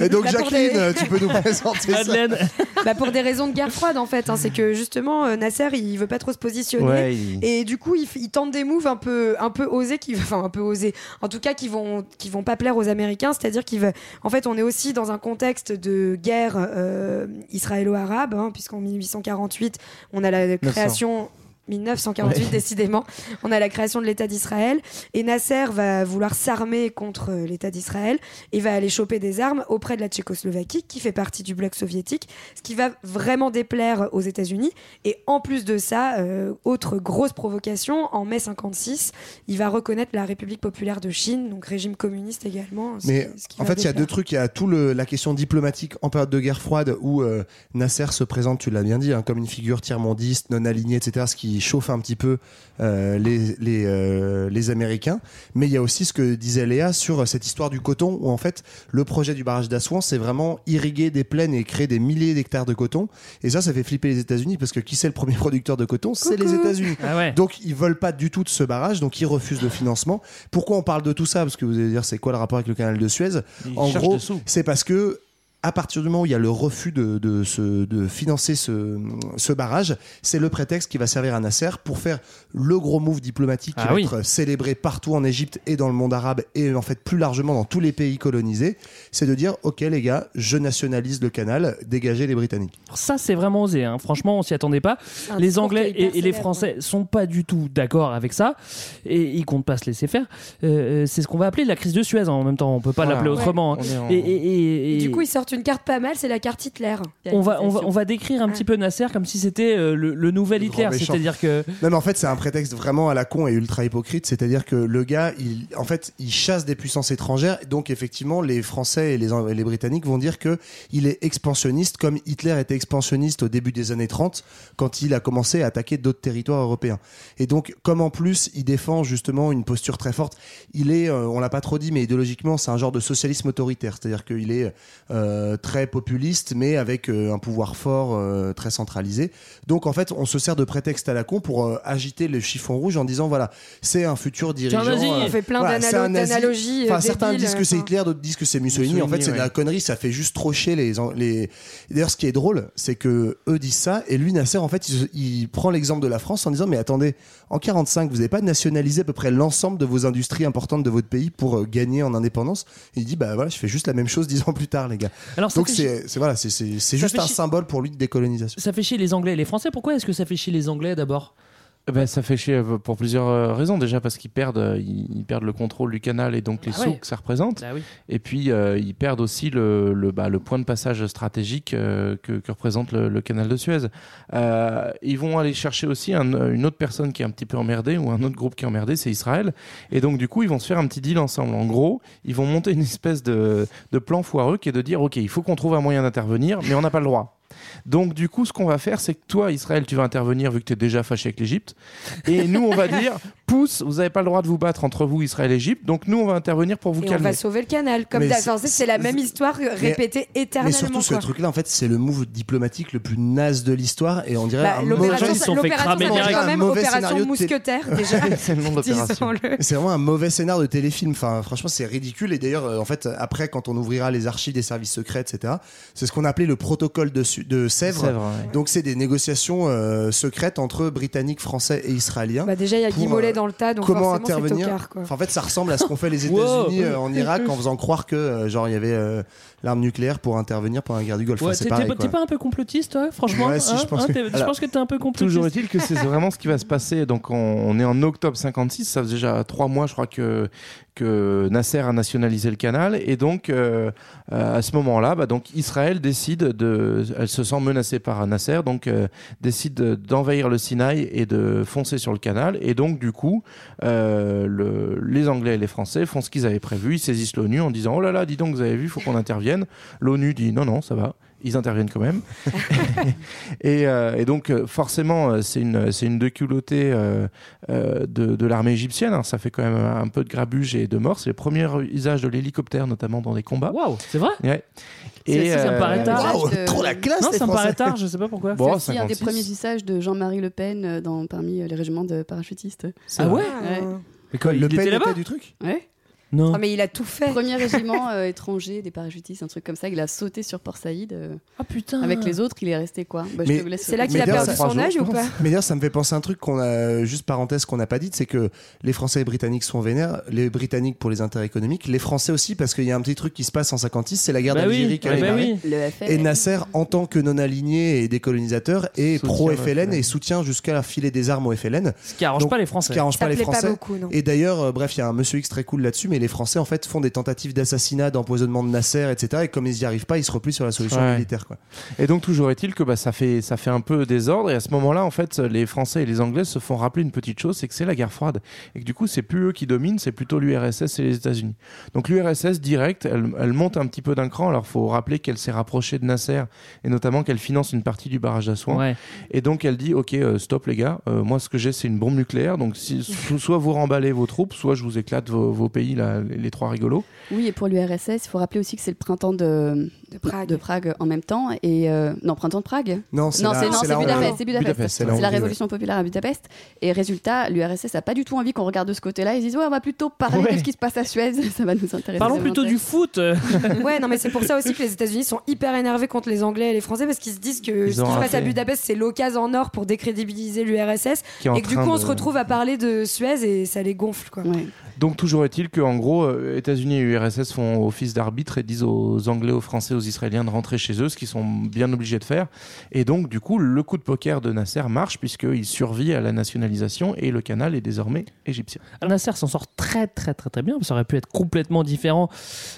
Et donc, Bah, pour Jacqueline, des- tu peux nous présenter ça Madeleine. Bah, pour des raisons de guerre froide en fait, hein, c'est que justement euh, Nasser il veut pas trop se positionner Ouais, il- et du coup il, f- il tente des moves un peu un peu osés qui enfin un peu osés en tout cas qui vont qui vont pas plaire aux Américains, c'est-à-dire qu'il veut en fait on est aussi dans un contexte de guerre euh, israélo-arabe hein, puisqu'en 1848 on a la création 1948 Ouais. décidément. On a la création de l'État d'Israël et Nasser va vouloir s'armer contre l'État d'Israël et va aller choper des armes auprès de la Tchécoslovaquie qui fait partie du bloc soviétique, ce qui va vraiment déplaire aux États-Unis. Et en plus de ça, euh, autre grosse provocation, en mai 56, il va reconnaître la République populaire de Chine, donc régime communiste également. Mais qui- ce qui en fait, il y a deux trucs. Il y a tout le, la question diplomatique en période de guerre froide où euh, Nasser se présente, tu l'as bien dit, hein, comme une figure tiers-mondiste, non alignée, etc. Ce qui chauffe un petit peu euh, les, les, euh, les Américains. Mais il y a aussi ce que disait Léa sur cette histoire du coton où en fait, le projet du barrage d'Assouan, c'est vraiment irriguer des plaines et créer des milliers d'hectares de coton. Et ça, ça fait flipper les États-Unis parce que qui c'est le premier producteur de coton? C'est les États-Unis. Ah ouais. Donc ils veulent pas du tout de ce barrage, donc ils refusent le financement. Pourquoi on parle de tout ça? Parce que vous allez dire c'est quoi le rapport avec le canal de Suez? Ils En gros, c'est parce que à partir du moment où il y a le refus de, de, ce- de financer ce, ce barrage, c'est le prétexte qui va servir à Nasser pour faire le gros move diplomatique qui Ah va oui. être célébré partout en Égypte et dans le monde arabe et en fait plus largement dans tous les pays colonisés. C'est de dire ok les gars, je nationalise le canal, dégagez les Britanniques. Ça, c'est vraiment osé. hein. Franchement, on s'y attendait pas. Les Anglais et, et les Français sont pas du tout d'accord avec ça. Et ils comptent pas se laisser faire. Euh, c'est ce qu'on va appeler la crise de Suez. hein. En même temps, on peut pas Voilà. l'appeler Ouais. autrement. hein. On est en- Et, et- et- Et et- du coup, ils sortent une carte pas mal, c'est la carte Hitler. on va, on, va, on va décrire un petit peu Nasser comme si c'était euh, le, le nouvel Le Hitler. C'est-à-dire que. Non mais en fait c'est un prétexte vraiment à la con et ultra hypocrite, c'est-à-dire que le gars, il, en fait, il chasse des puissances étrangères, donc effectivement les Français et les, et les Britanniques vont dire que il est expansionniste comme Hitler était expansionniste au début des années 30 quand il a commencé à attaquer d'autres territoires européens. Et donc comme en plus il défend justement une posture très forte, il est, euh, on l'a pas trop dit, mais idéologiquement c'est un genre de socialisme autoritaire, c'est-à-dire qu'il est euh, très populiste mais avec euh, un pouvoir fort, euh, très centralisé. Donc en fait, on se sert de prétexte à la con pour euh, agiter le chiffon rouge en disant voilà, c'est un futur dirigeant. euh, On fait plein voilà, d'analogies, euh, Enfin, certains disent que c'est. Hitler, d'autres disent que c'est Mussolini. En fait, c'est de la connerie. Ça fait juste trop chier les. les... D'ailleurs, ce qui est drôle, c'est que eux disent ça et lui, Nasser, en fait, il, prend l'exemple de la France en disant mais attendez, en 45, vous n'avez pas nationalisé à peu près l'ensemble de vos industries importantes de votre pays pour euh, gagner en indépendance? Et il dit bah voilà, je fais juste la même chose dix ans plus tard, les gars. Alors, Donc c'est voilà, c'est juste un chier- symbole pour lui de décolonisation. Ça fait chier les Anglais et les Français. Pourquoi est-ce que ça fait chier les Anglais d'abord? Ben, ça fait chier euh, pour plusieurs euh, raisons. Déjà parce qu'ils perdent, euh, ils, ils perdent le contrôle du canal et donc les Ah sous ouais. que ça représente. Ah oui. Et puis euh, ils perdent aussi le, le, bah, le point de passage stratégique euh, que, que représente le, le canal de Suez. Euh, ils vont aller chercher aussi un- une autre personne qui est un petit peu emmerdée ou un autre groupe qui est emmerdé, c'est Israël. Et donc du coup ils vont se faire un petit deal ensemble. En gros, ils vont monter une espèce de, de plan foireux qui est de dire ok, il faut qu'on trouve un moyen d'intervenir, mais on n'a pas le droit. Donc du coup, ce qu'on va faire, c'est que toi, Israël, tu vas intervenir vu que tu es déjà fâché avec l'Égypte. Et nous, on va dire, vous n'avez pas le droit de vous battre entre vous, Israël et Égypte. Donc nous, on va intervenir pour vous Et on calmer. va sauver le canal. Comme Mais d'hab- c'est- la même histoire répétée Mais éternellement. surtout, ce truc-là, en fait, c'est le move diplomatique le plus naze de l'histoire et on dirait Bah, un L'opération, ils sont fait cramer quand même mauvais opération mousquetaire déjà. c'est le nom de l'opération. Disons-le. C'est vraiment un mauvais scénar de téléfilm. Enfin, franchement, c'est ridicule. Et d'ailleurs, euh, en fait, après, quand on ouvrira les archives des services secrets, etc., c'est ce qu'on appelait le protocole de, Sèvres. Sèvres, ouais. Donc, c'est des négociations euh, secrètes entre Britanniques, Français et Israéliens. Bah, déjà, il y a Guy Mollet euh, dans le tas, donc comment intervenir tocard. Quoi. Enfin, En fait, ça ressemble à ce qu'ont fait les. États-Unis euh, en Irak en faisant croire que, euh, genre, il y avait euh, l'arme nucléaire pour intervenir pendant la guerre du Golfe. Ouais, Enfin, t'es- pas un peu complotiste, toi, franchement Ouais, si, je hein, pense hein, que- t'es- Alors, que t'es un peu complotiste. Toujours est-il que c'est vraiment ce qui va se passer. Donc on, on est en octobre 56, ça fait déjà trois mois, je crois que que Nasser a nationalisé le canal et donc euh, euh, à ce moment-là, bah, donc Israël décide de, elle se sent menacée par Nasser, donc euh, décide de- d'envahir le Sinaï et de foncer sur le canal et donc du coup euh, le- les Anglais et les Français font ce qu'ils avaient prévu, ils saisissent l'ONU en disant oh là là, dis donc vous avez vu, faut qu'on intervienne. L'ONU dit non non ça va ils interviennent quand même. et, euh, et donc, euh, forcément, euh, c'est une, c'est une déculottée euh, euh, de, de l'armée égyptienne. hein. Ça fait quand même un peu de grabuge et de morts. C'est le premier usage de l'hélicoptère, notamment dans des combats. Waouh, c'est vrai? Ouais. C'est- ça me paraît tard. Waouh, trop la classe, Non, les ça me paraît tard, je sais pas pourquoi. Bon, C'est aussi un des 56. premiers usages de Jean-Marie Le Pen dans, parmi les régiments de parachutistes. Ah ouais? Ouais. Mais quoi, Le il Pen était là-bas? était du truc? Ouais. Non. Ah, mais il a tout fait. Premier régiment euh, étranger des parachutistes, un truc comme ça. Il a sauté sur Port Saïd. euh, Ah putain. Avec les autres, il est resté quoi? Bah, C'est là qu'il a perdu son âge ou pas? Mais d'ailleurs, ça me fait penser à un truc qu'on a, juste parenthèse, qu'on n'a pas dit, c'est que les Français et les Britanniques sont vénères, les Britanniques pour les intérêts économiques, les Français aussi, parce qu'il y a un petit truc qui se passe en 56, c'est la guerre Bah oui, d'Algérie qui a bah oui. Le FLN. Et Nasser, en tant que non-aligné et décolonisateur, est pro-FLN et soutient jusqu'à filer des armes au FLN. Ce qui arrange Donc, pas les Français. Ce qui arrange Ça pas les plaît pas Français. beaucoup, non. Et d'ailleurs, euh, bref, il y a un monsieur X très cool là-dessus, mais les Français, en fait, font des tentatives d'assassinat, d'empoisonnement de Nasser, etc. Et comme ils n'y arrivent pas, ils se replient sur la solution Ouais. militaire, quoi. Et donc toujours est-il que bah, ça, fait, ça fait un peu désordre et à ce moment-là en fait les Français et les Anglais se font rappeler une petite chose c'est que c'est la guerre froide et que du coup c'est plus eux qui dominent c'est plutôt l'URSS et les États-Unis. Donc l'URSS direct elle, elle monte un petit peu d'un cran alors faut rappeler qu'elle s'est rapprochée de Nasser et notamment qu'elle finance une partie du barrage d'Assouan Ouais. et donc elle dit ok euh, stop les gars euh, moi ce que j'ai c'est une bombe nucléaire donc si, soit vous remballez vos troupes soit je vous éclate vos, vos pays là, les, trois rigolos. Oui, et pour l'URSS, il faut rappeler aussi que c'est le printemps de, De Prague. en même temps. Et euh, non, printemps de Prague Non, c'est Budapest. C'est Budapest. Budapest, c'est la révolution populaire à Budapest. Et résultat, l'URSS a pas du tout envie qu'on regarde de ce côté-là. Ils disent ouais, on va plutôt parler Ouais. de ce qui se passe à Suez. Ça va nous intéresser. Parlons plutôt du foot. Ouais, non, mais c'est pour ça aussi que les États-Unis sont hyper énervés contre les Anglais et les Français parce qu'ils se disent que Ils ce qui se passe à. Budapest, c'est l'occasion en or pour décrédibiliser l'URSS et que du coup, on se retrouve à parler de Suez et ça les gonfle, quoi. Ouais. Donc toujours est-il qu'en gros, euh, États-Unis et URSS font office d'arbitre et disent aux Anglais, aux Français, aux Israéliens de rentrer chez eux, ce qu'ils sont bien obligés de faire. Et donc du coup, le coup de poker de Nasser marche puisqu'il survit à la nationalisation et le canal est désormais égyptien. Nasser s'en sort très très très très bien. Ça aurait pu être complètement différent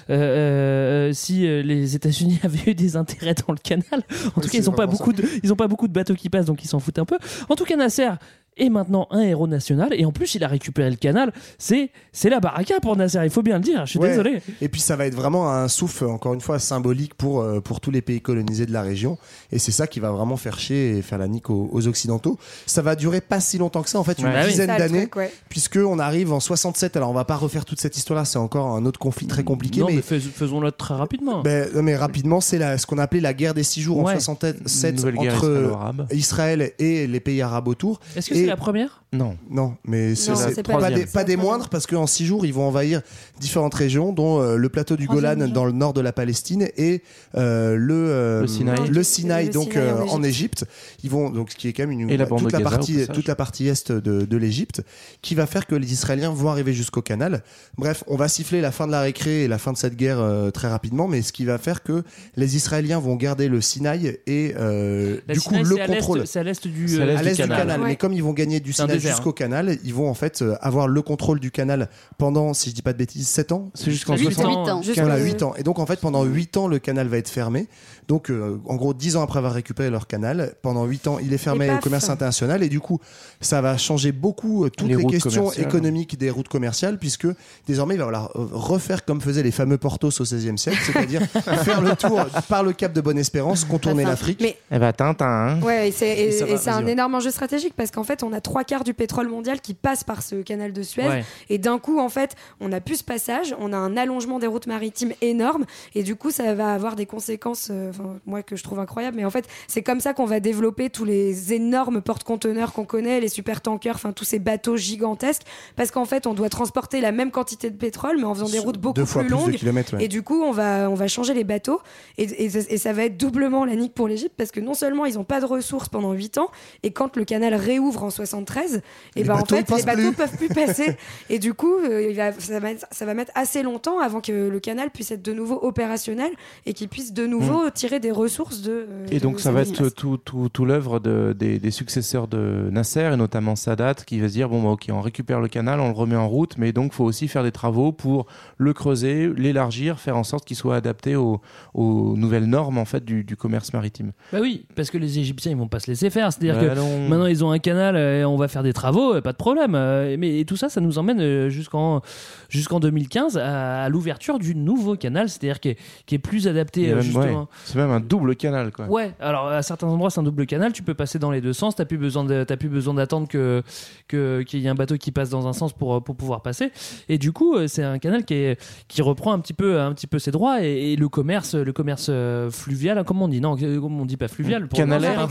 euh, euh, si euh, les États-Unis avaient eu des intérêts dans le canal. En tout cas, ils n'ont pas vraiment beaucoup de, ils ont pas beaucoup de bateaux qui passent, donc ils s'en foutent un peu. En tout cas, Nasser est maintenant un héros national et en plus, il a récupéré le canal. C'est c'est la baraka pour Nasser. Il faut bien le dire. Je suis Ouais. désolé. Et puis ça va être vraiment un souffle, encore une fois, symbolique pour, euh, pour tous les pays colonisés de la région. Et c'est ça qui va vraiment faire chier et faire la nique aux, aux Occidentaux. Ça va durer pas si longtemps que ça, en fait, une Ouais. Ah oui. dizaine d'années. ouais. Puisque on arrive en 67, alors on va pas refaire toute cette histoire-là, c'est encore un autre conflit très compliqué. non, mais, mais fais- faisons-le très rapidement. ben, non, mais rapidement, c'est la- ce qu'on appelait la guerre des six jours Ouais. en 67 Nouvelle guerre entre. Israël et les pays arabes autour. Est-ce que Et- c'est la première? Non. Non, mais c'est pas, pas des, pas moindres parce qu'en six jours, ils vont envahir différentes régions, dont euh, le plateau du Golan région. dans le nord de la Palestine et euh, le, euh, Le Sinaï. le Sinaï, Le donc Sinaï euh, en en Égypte. Ils vont donc ce qui est quand même une Et la bande toute de la Gaza, partie toute la partie est de, de l'Égypte, qui va faire que les Israéliens vont arriver jusqu'au canal. Bref, on va siffler la fin de la récré et la fin de cette guerre euh, très rapidement, mais ce qui va faire que les Israéliens vont garder le Sinaï et euh, du coup le contrôle C'est à l'est du, euh, canal. Ouais. Mais comme ils vont gagner du Sinaï jusqu'au canal, ils vont en fait euh, avoir le contrôle du canal pendant, si je dis pas de bêtises, 7 ans? C'est jusqu'en Huit 60. ans. Voilà, 8 ans. Et donc en fait pendant 8 ans le canal va être fermé. Donc euh, en gros 10 ans après avoir récupéré leur canal, pendant 8 ans il est fermé au commerce international et du coup ça va changer beaucoup euh, toutes Les questions commerciales. économiques des routes commerciales puisque désormais il va falloir euh, refaire comme faisaient les fameux Portos au XVIe siècle, c'est-à-dire faire le tour par le cap de Bonne-Espérance, contourner l'Afrique. Mais Eh ben Tintin. hein. Ouais, et c'est un ouais. énorme enjeu stratégique parce qu'en fait, on a trois quarts du pétrole mondial qui passe par ce canal de Suez. Ouais. Et d'un coup, en fait, on a plus ce passage, on a un allongement des routes maritimes énorme. Et du coup, ça va avoir des conséquences, euh, enfin, moi, que je trouve incroyables. Mais en fait, c'est comme ça qu'on va développer tous les énormes porte-conteneurs qu'on connaît, les super tankers, enfin, tous ces bateaux gigantesques. Parce qu'en fait, on doit transporter la même quantité de pétrole, mais en faisant des routes beaucoup Deux fois plus longues. ouais. Et du coup, on va, on va changer les bateaux. Et, et, et ça va être doublement la nique pour l'Égypte parce que non seulement ils n'ont pas de ressources pendant 8 ans, et quand le canal réouvre en 73, et Les ben en fait, les bateaux plus. peuvent plus passer. Et du coup, euh, il va, ça, va, ça va mettre assez longtemps avant que le canal puisse être de nouveau opérationnel et qu'il puisse de nouveau tirer des ressources de. euh, Et de donc ça va être tout, tout, tout l'œuvre de- des, des successeurs de Nasser et notamment Sadat qui va se dire bon bah ok on récupère le canal, on le remet en route, mais donc faut aussi faire des travaux pour le creuser, l'élargir, faire en sorte qu'il soit adapté aux, aux nouvelles normes en fait du, du commerce maritime. Bah oui, parce que les Égyptiens ils vont pas se laisser faire. C'est-à-dire Bah que non. maintenant ils ont un canal euh, et on va faire des travaux, euh, pas de problème. Mais et tout ça, ça nous emmène jusqu'en jusqu'en 2015 à, à l'ouverture du nouveau canal, c'est-à-dire qui est, qui est plus adapté Il justement. ouais, C'est même un double canal, quoi. Ouais, alors à certains endroits c'est un double canal, tu peux passer dans les deux sens, t'as plus besoin de, t'as plus besoin d'attendre que que- qu'il y ait un bateau qui passe dans un sens pour pour pouvoir passer. Et du coup euh, c'est un canal qui est qui reprend un petit peu un petit peu ses droits et, et le commerce le commerce euh, fluvial, hein, comment on dit non, euh, comment on dit pas fluvial, pour- Canalaire.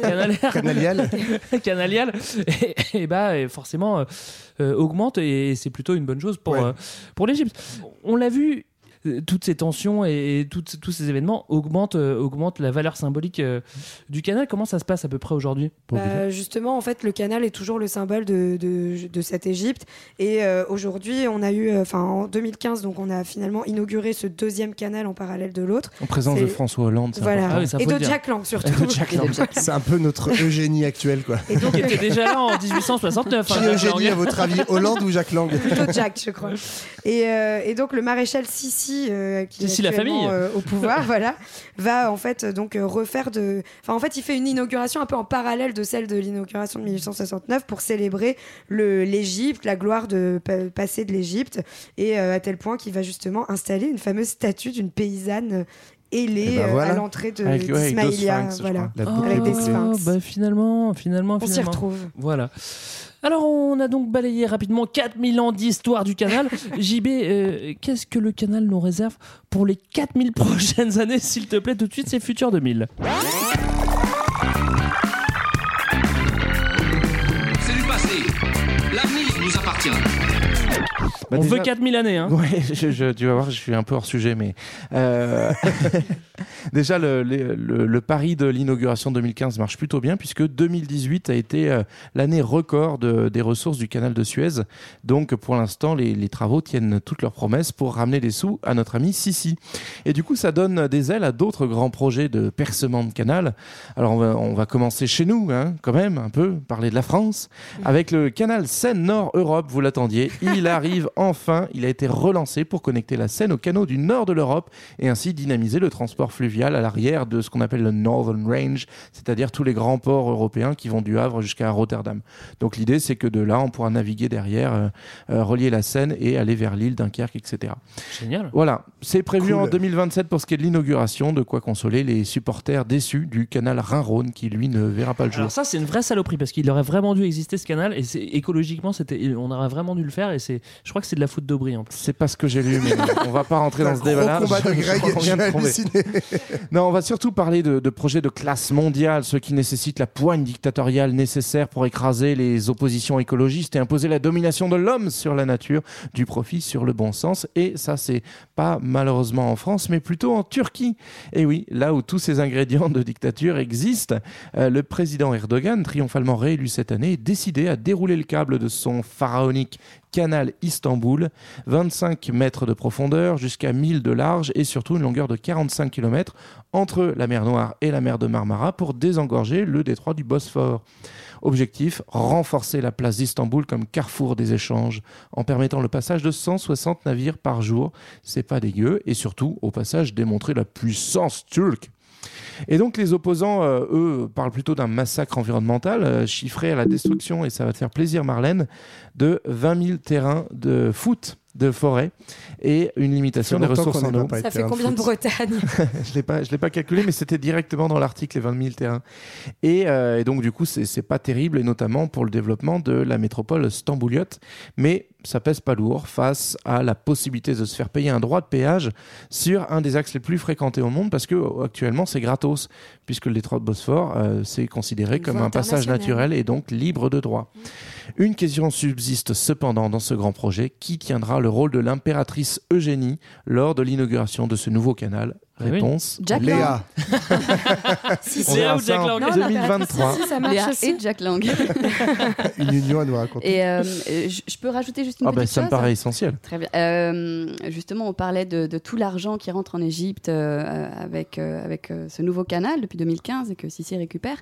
canalaire, Canalial. canalial, et, et bah et forcément euh, augmente et c'est plutôt une bonne chose pour Ouais. euh, pour l'Égypte. On l'a vu. Toutes ces tensions et, et toutes- tous ces événements augmentent, euh, augmentent la valeur symbolique euh, du canal. Comment ça se passe à peu près aujourd'hui Bah, justement, en fait, le canal est toujours le symbole de, de, de cette Égypte. Et euh, aujourd'hui, on a eu, euh, enfin, en 2015, donc on a finalement inauguré ce deuxième canal en parallèle de l'autre. En présence de François Hollande. Voilà. Ah oui, ça et de. Jack Lang surtout. Et de Jack Lang. C'est un peu notre Eugénie actuelle, quoi. Et donc, Qui était déjà là en 1869. Qui hein, Jack Eugénie, Lang. à votre avis Hollande ou Jacques Lang? Plutôt Jack, je crois. Et, euh, et donc le maréchal Sissi, euh, qui Sissi, est la actuellement, famille. euh, au pouvoir, voilà, va en fait donc euh, refaire de. Enfin, en fait, il fait une inauguration un peu en parallèle de celle de l'inauguration de 1869 pour célébrer l'Égypte, la gloire de pa- passé de l'Égypte, et euh, à tel point qu'il va justement installer une fameuse statue d'une paysanne ailée Eh ben voilà. à l'entrée de Avec- ouais, avec deux d'Ismaïlia, sphinx, je voilà. Avec des sphinx. bah finalement, finalement, On s'y finalement. retrouve. Voilà. Alors, on a donc balayé rapidement 4000 ans d'histoire du canal. JB, euh, qu'est-ce que le canal nous réserve pour les 4000 prochaines années, s'il te plaît? Tout de suite, c'est Futur 2000. Bah, on déjà- veut 4000 années, hein Ouais, je, je- tu vas voir, je suis un peu hors sujet, mais euh, déjà le, le- le- le pari de l'inauguration 2015 marche plutôt bien puisque 2018 a été euh, l'année record de- des ressources du canal de Suez. Donc pour l'instant, les, les travaux tiennent toutes leurs promesses pour ramener des sous à notre ami Sissi. Et du coup, ça donne des ailes à d'autres grands projets de percement de canal. Alors on va, on va commencer chez nous, hein, quand même, un peu, parler de la France, avec le canal Seine-Nord-Europe, vous l'attendiez. Il arrive enfin, il a été relancé pour connecter la Seine aux canaux du nord de l'Europe et ainsi dynamiser le transport fluvial à l'arrière de ce qu'on appelle le Northern Range, c'est-à-dire tous les grands ports européens qui vont du Havre jusqu'à Rotterdam. Donc l'idée, c'est que de là, on pourra naviguer derrière, euh, euh, relier la Seine et aller vers l'île, Dunkerque, etc. Génial. Voilà, c'est prévu Cool. en 2027 pour ce qui est de l'inauguration, de quoi consoler les supporters déçus du canal Rhin-Rhône qui, lui, ne verra pas le jour. Alors ça, c'est une vraie saloperie parce qu'il aurait vraiment dû exister ce canal et écologiquement, on aurait vraiment dû le faire et c'est, je crois que c'est de la faute d'Aubry en plus. C'est pas ce que j'ai lu, mais on va pas rentrer dans ce gros débat-là. combat de Je- je Greg, j'ai halluciné. Non, on va surtout parler de, de projets de classe mondiale, ceux qui nécessitent la poigne dictatoriale nécessaire pour écraser les oppositions écologistes et imposer la domination de l'homme sur la nature, du profit sur le bon sens. Et ça, c'est pas malheureusement en France, mais plutôt en Turquie. Et oui, là où tous ces ingrédients de dictature existent, euh, le président Erdogan, triomphalement réélu cette année, est décidé à dérouler le câble de son pharaonique canal Istanbul, 25 mètres de profondeur jusqu'à 1000 de large et surtout une longueur de 45 km entre la mer Noire et la mer de Marmara pour désengorger le détroit du Bosphore. Objectif, renforcer la place d'Istanbul comme carrefour des échanges en permettant le passage de 160 navires par jour. C'est pas dégueu et surtout, au passage, démontrer la puissance turque. Et donc les opposants, euh, eux, parlent plutôt d'un massacre environnemental euh, chiffré à la destruction, et ça va te faire plaisir Marlène, de 20 000 terrains de foot de forêt et une limitation des ressources en eau. Ça fait combien de foot. Bretagne je l'ai pas, je l'ai pas calculé, mais c'était directement dans l'article les 20 000 terrains. Et, euh, et donc du coup, c'est c'est pas terrible, et notamment pour le développement de la métropole stambouliote. Mais ça pèse pas lourd face à la possibilité de se faire payer un droit de péage sur un des axes les plus fréquentés au monde, parce que euh, actuellement c'est gratos, puisque le détroit de Bosphore euh, c'est considéré Une comme un passage naturel et donc libre de droit. Une question subsiste cependant dans ce grand projet. Qui tiendra le rôle de l'impératrice Eugénie lors de l'inauguration de ce nouveau canal? Oui. Réponse Jack Lang. Léa. Si, si. Léa ou Jack Lang Non, 2023. Si, si, ça marche Léa aussi. et Jack Lang. Une union à nous raconter. Et euh, euh, je peux rajouter juste une Ah ben petite ça me paraît essentiel. Très bien. Euh, justement, on parlait de, de tout l'argent qui rentre en Égypte euh, avec, euh, avec euh, ce nouveau canal depuis 2015 et que Sissi récupère.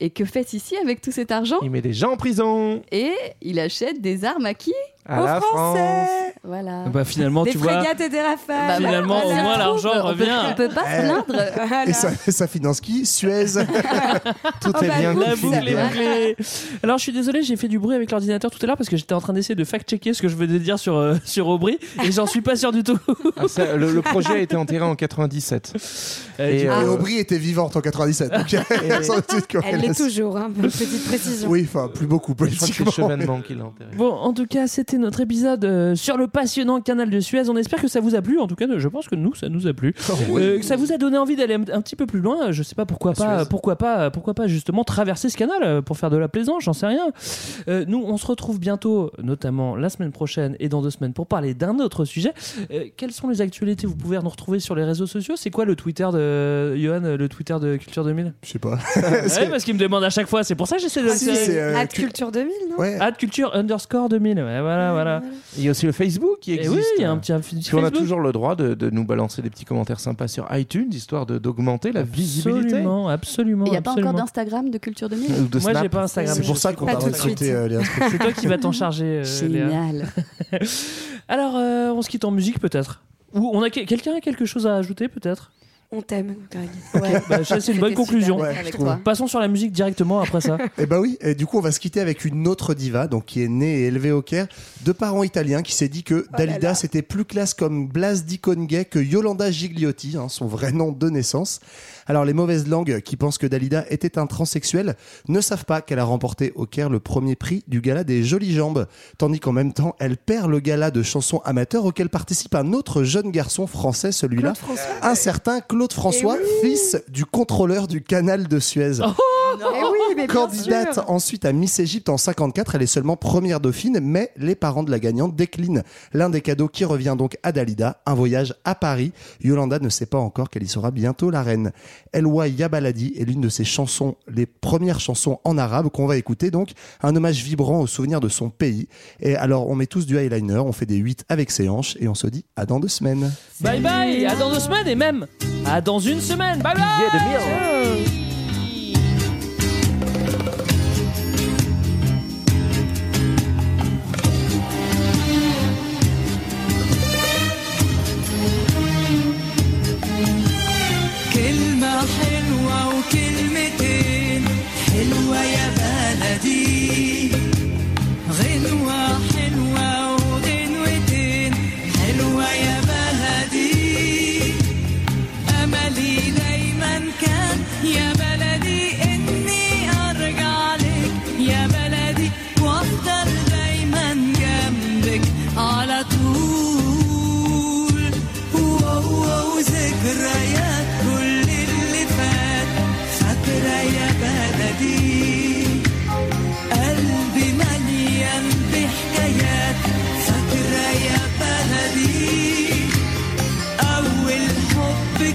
Et que fait Sissi avec tout cet argent? Il met des gens en prison Et il achète des armes à qui? À la Français France. Voilà. bah finalement, Des tu vois. frégates et des rafales. Bah, Finalement, bah, au moins, l'argent trouve, on peut- revient. On peut pas se plaindre. Voilà. Et ça, ça finance qui? Suez. Tout Oh, est bah, bien La finit boucle est bien. bouclée. Alors je suis désolé, j'ai fait du bruit avec l'ordinateur tout à l'heure parce que j'étais en train d'essayer de fact-checker ce que je venais de dire sur, euh, sur Aubry et j'en suis pas sûr du tout. Ah, ça, le, le projet a été enterré en 97. Euh, Et, Et euh, Aubry était vivante en 97. Donc, doute Elle l'est toujours, hein, petite précision. Oui, enfin, plus beaucoup, je crois que c'est chevènement qui l'a enterré. Bon, en tout cas, c'était notre épisode euh, sur le passionnant canal de Suez. On espère que ça vous a plu. En tout cas, je pense que nous, ça nous a plu. Euh, que ça vous a donné envie d'aller un, un petit peu plus loin. Je sais pas pourquoi pas, Suez. pourquoi pas, pourquoi pas justement traverser ce canal euh, pour faire de la plaisance. J'en sais rien. Euh, nous, on se retrouve bientôt, notamment la semaine prochaine et dans deux semaines, pour parler d'un autre sujet. Euh, quelles sont les actualités Vous pouvez nous retrouver sur les réseaux sociaux? C'est quoi le Twitter de Johan, le Twitter de Culture 2000 Je sais pas. Ouais, parce qu'il me demande à chaque fois. C'est pour ça que j'essaie de le Si, euh, Culture 2000, non? Ouais. Ad culture underscore 2000. Ouais, voilà, voilà. Il y a aussi le Facebook qui Et existe. oui, il y a un petit, un petit Puis on a toujours le droit de, de nous balancer des petits commentaires sympas sur iTunes, histoire d'augmenter la visibilité. Absolument, absolument. Il n'y a pas absolument. encore d'Instagram de Culture 2000 Ou de Moi, j'ai pas Instagram. C'est je pour ça qu'on Pas t'a tout de suite. recruté, euh, Léa. C'est toi qui vas t'en charger, euh, Léa. Génial. Alors, euh, on se quitte en musique peut-être Ou on a que- quelqu'un a quelque chose à ajouter peut-être? On t'aime, Greg. Ouais. Bah, ça, C'est une bonne conclusion. Ouais. Passons sur la musique directement après ça. Et bah oui, et du coup on va se quitter avec une autre diva, donc qui est née et élevée au Caire, de parents italiens, qui s'est dit que Dalida c'était plus classe comme Blas Di Congue que Yolanda Gigliotti, hein, son vrai nom de naissance. Alors les mauvaises langues qui pensent que Dalida était un transsexuel ne savent pas qu'elle a remporté au Caire le premier prix du gala des jolies jambes, tandis qu'en même temps elle perd le gala de chansons amateurs auquel participe un autre jeune garçon français, celui-là, un certain Claude François, oui. fils du contrôleur du canal de Suez. Eh oui, mais bien Candidate sûr. ensuite à Miss Égypte en 54, elle est seulement première dauphine, mais les parents de la gagnante déclinent l'un des cadeaux qui revient donc à Dalida, un voyage à Paris. Yolanda ne sait pas encore qu'elle y sera bientôt la reine. Elwa Yabaladi est l'une de ses chansons, les premières chansons en arabe qu'on va écouter, donc un hommage vibrant au souvenir de son pays. Et alors on met tous du eyeliner, on fait des 8 avec ses hanches et on se dit à dans deux semaines. bye bye, à dans deux semaines et même à dans une semaine. Bye bye.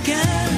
again.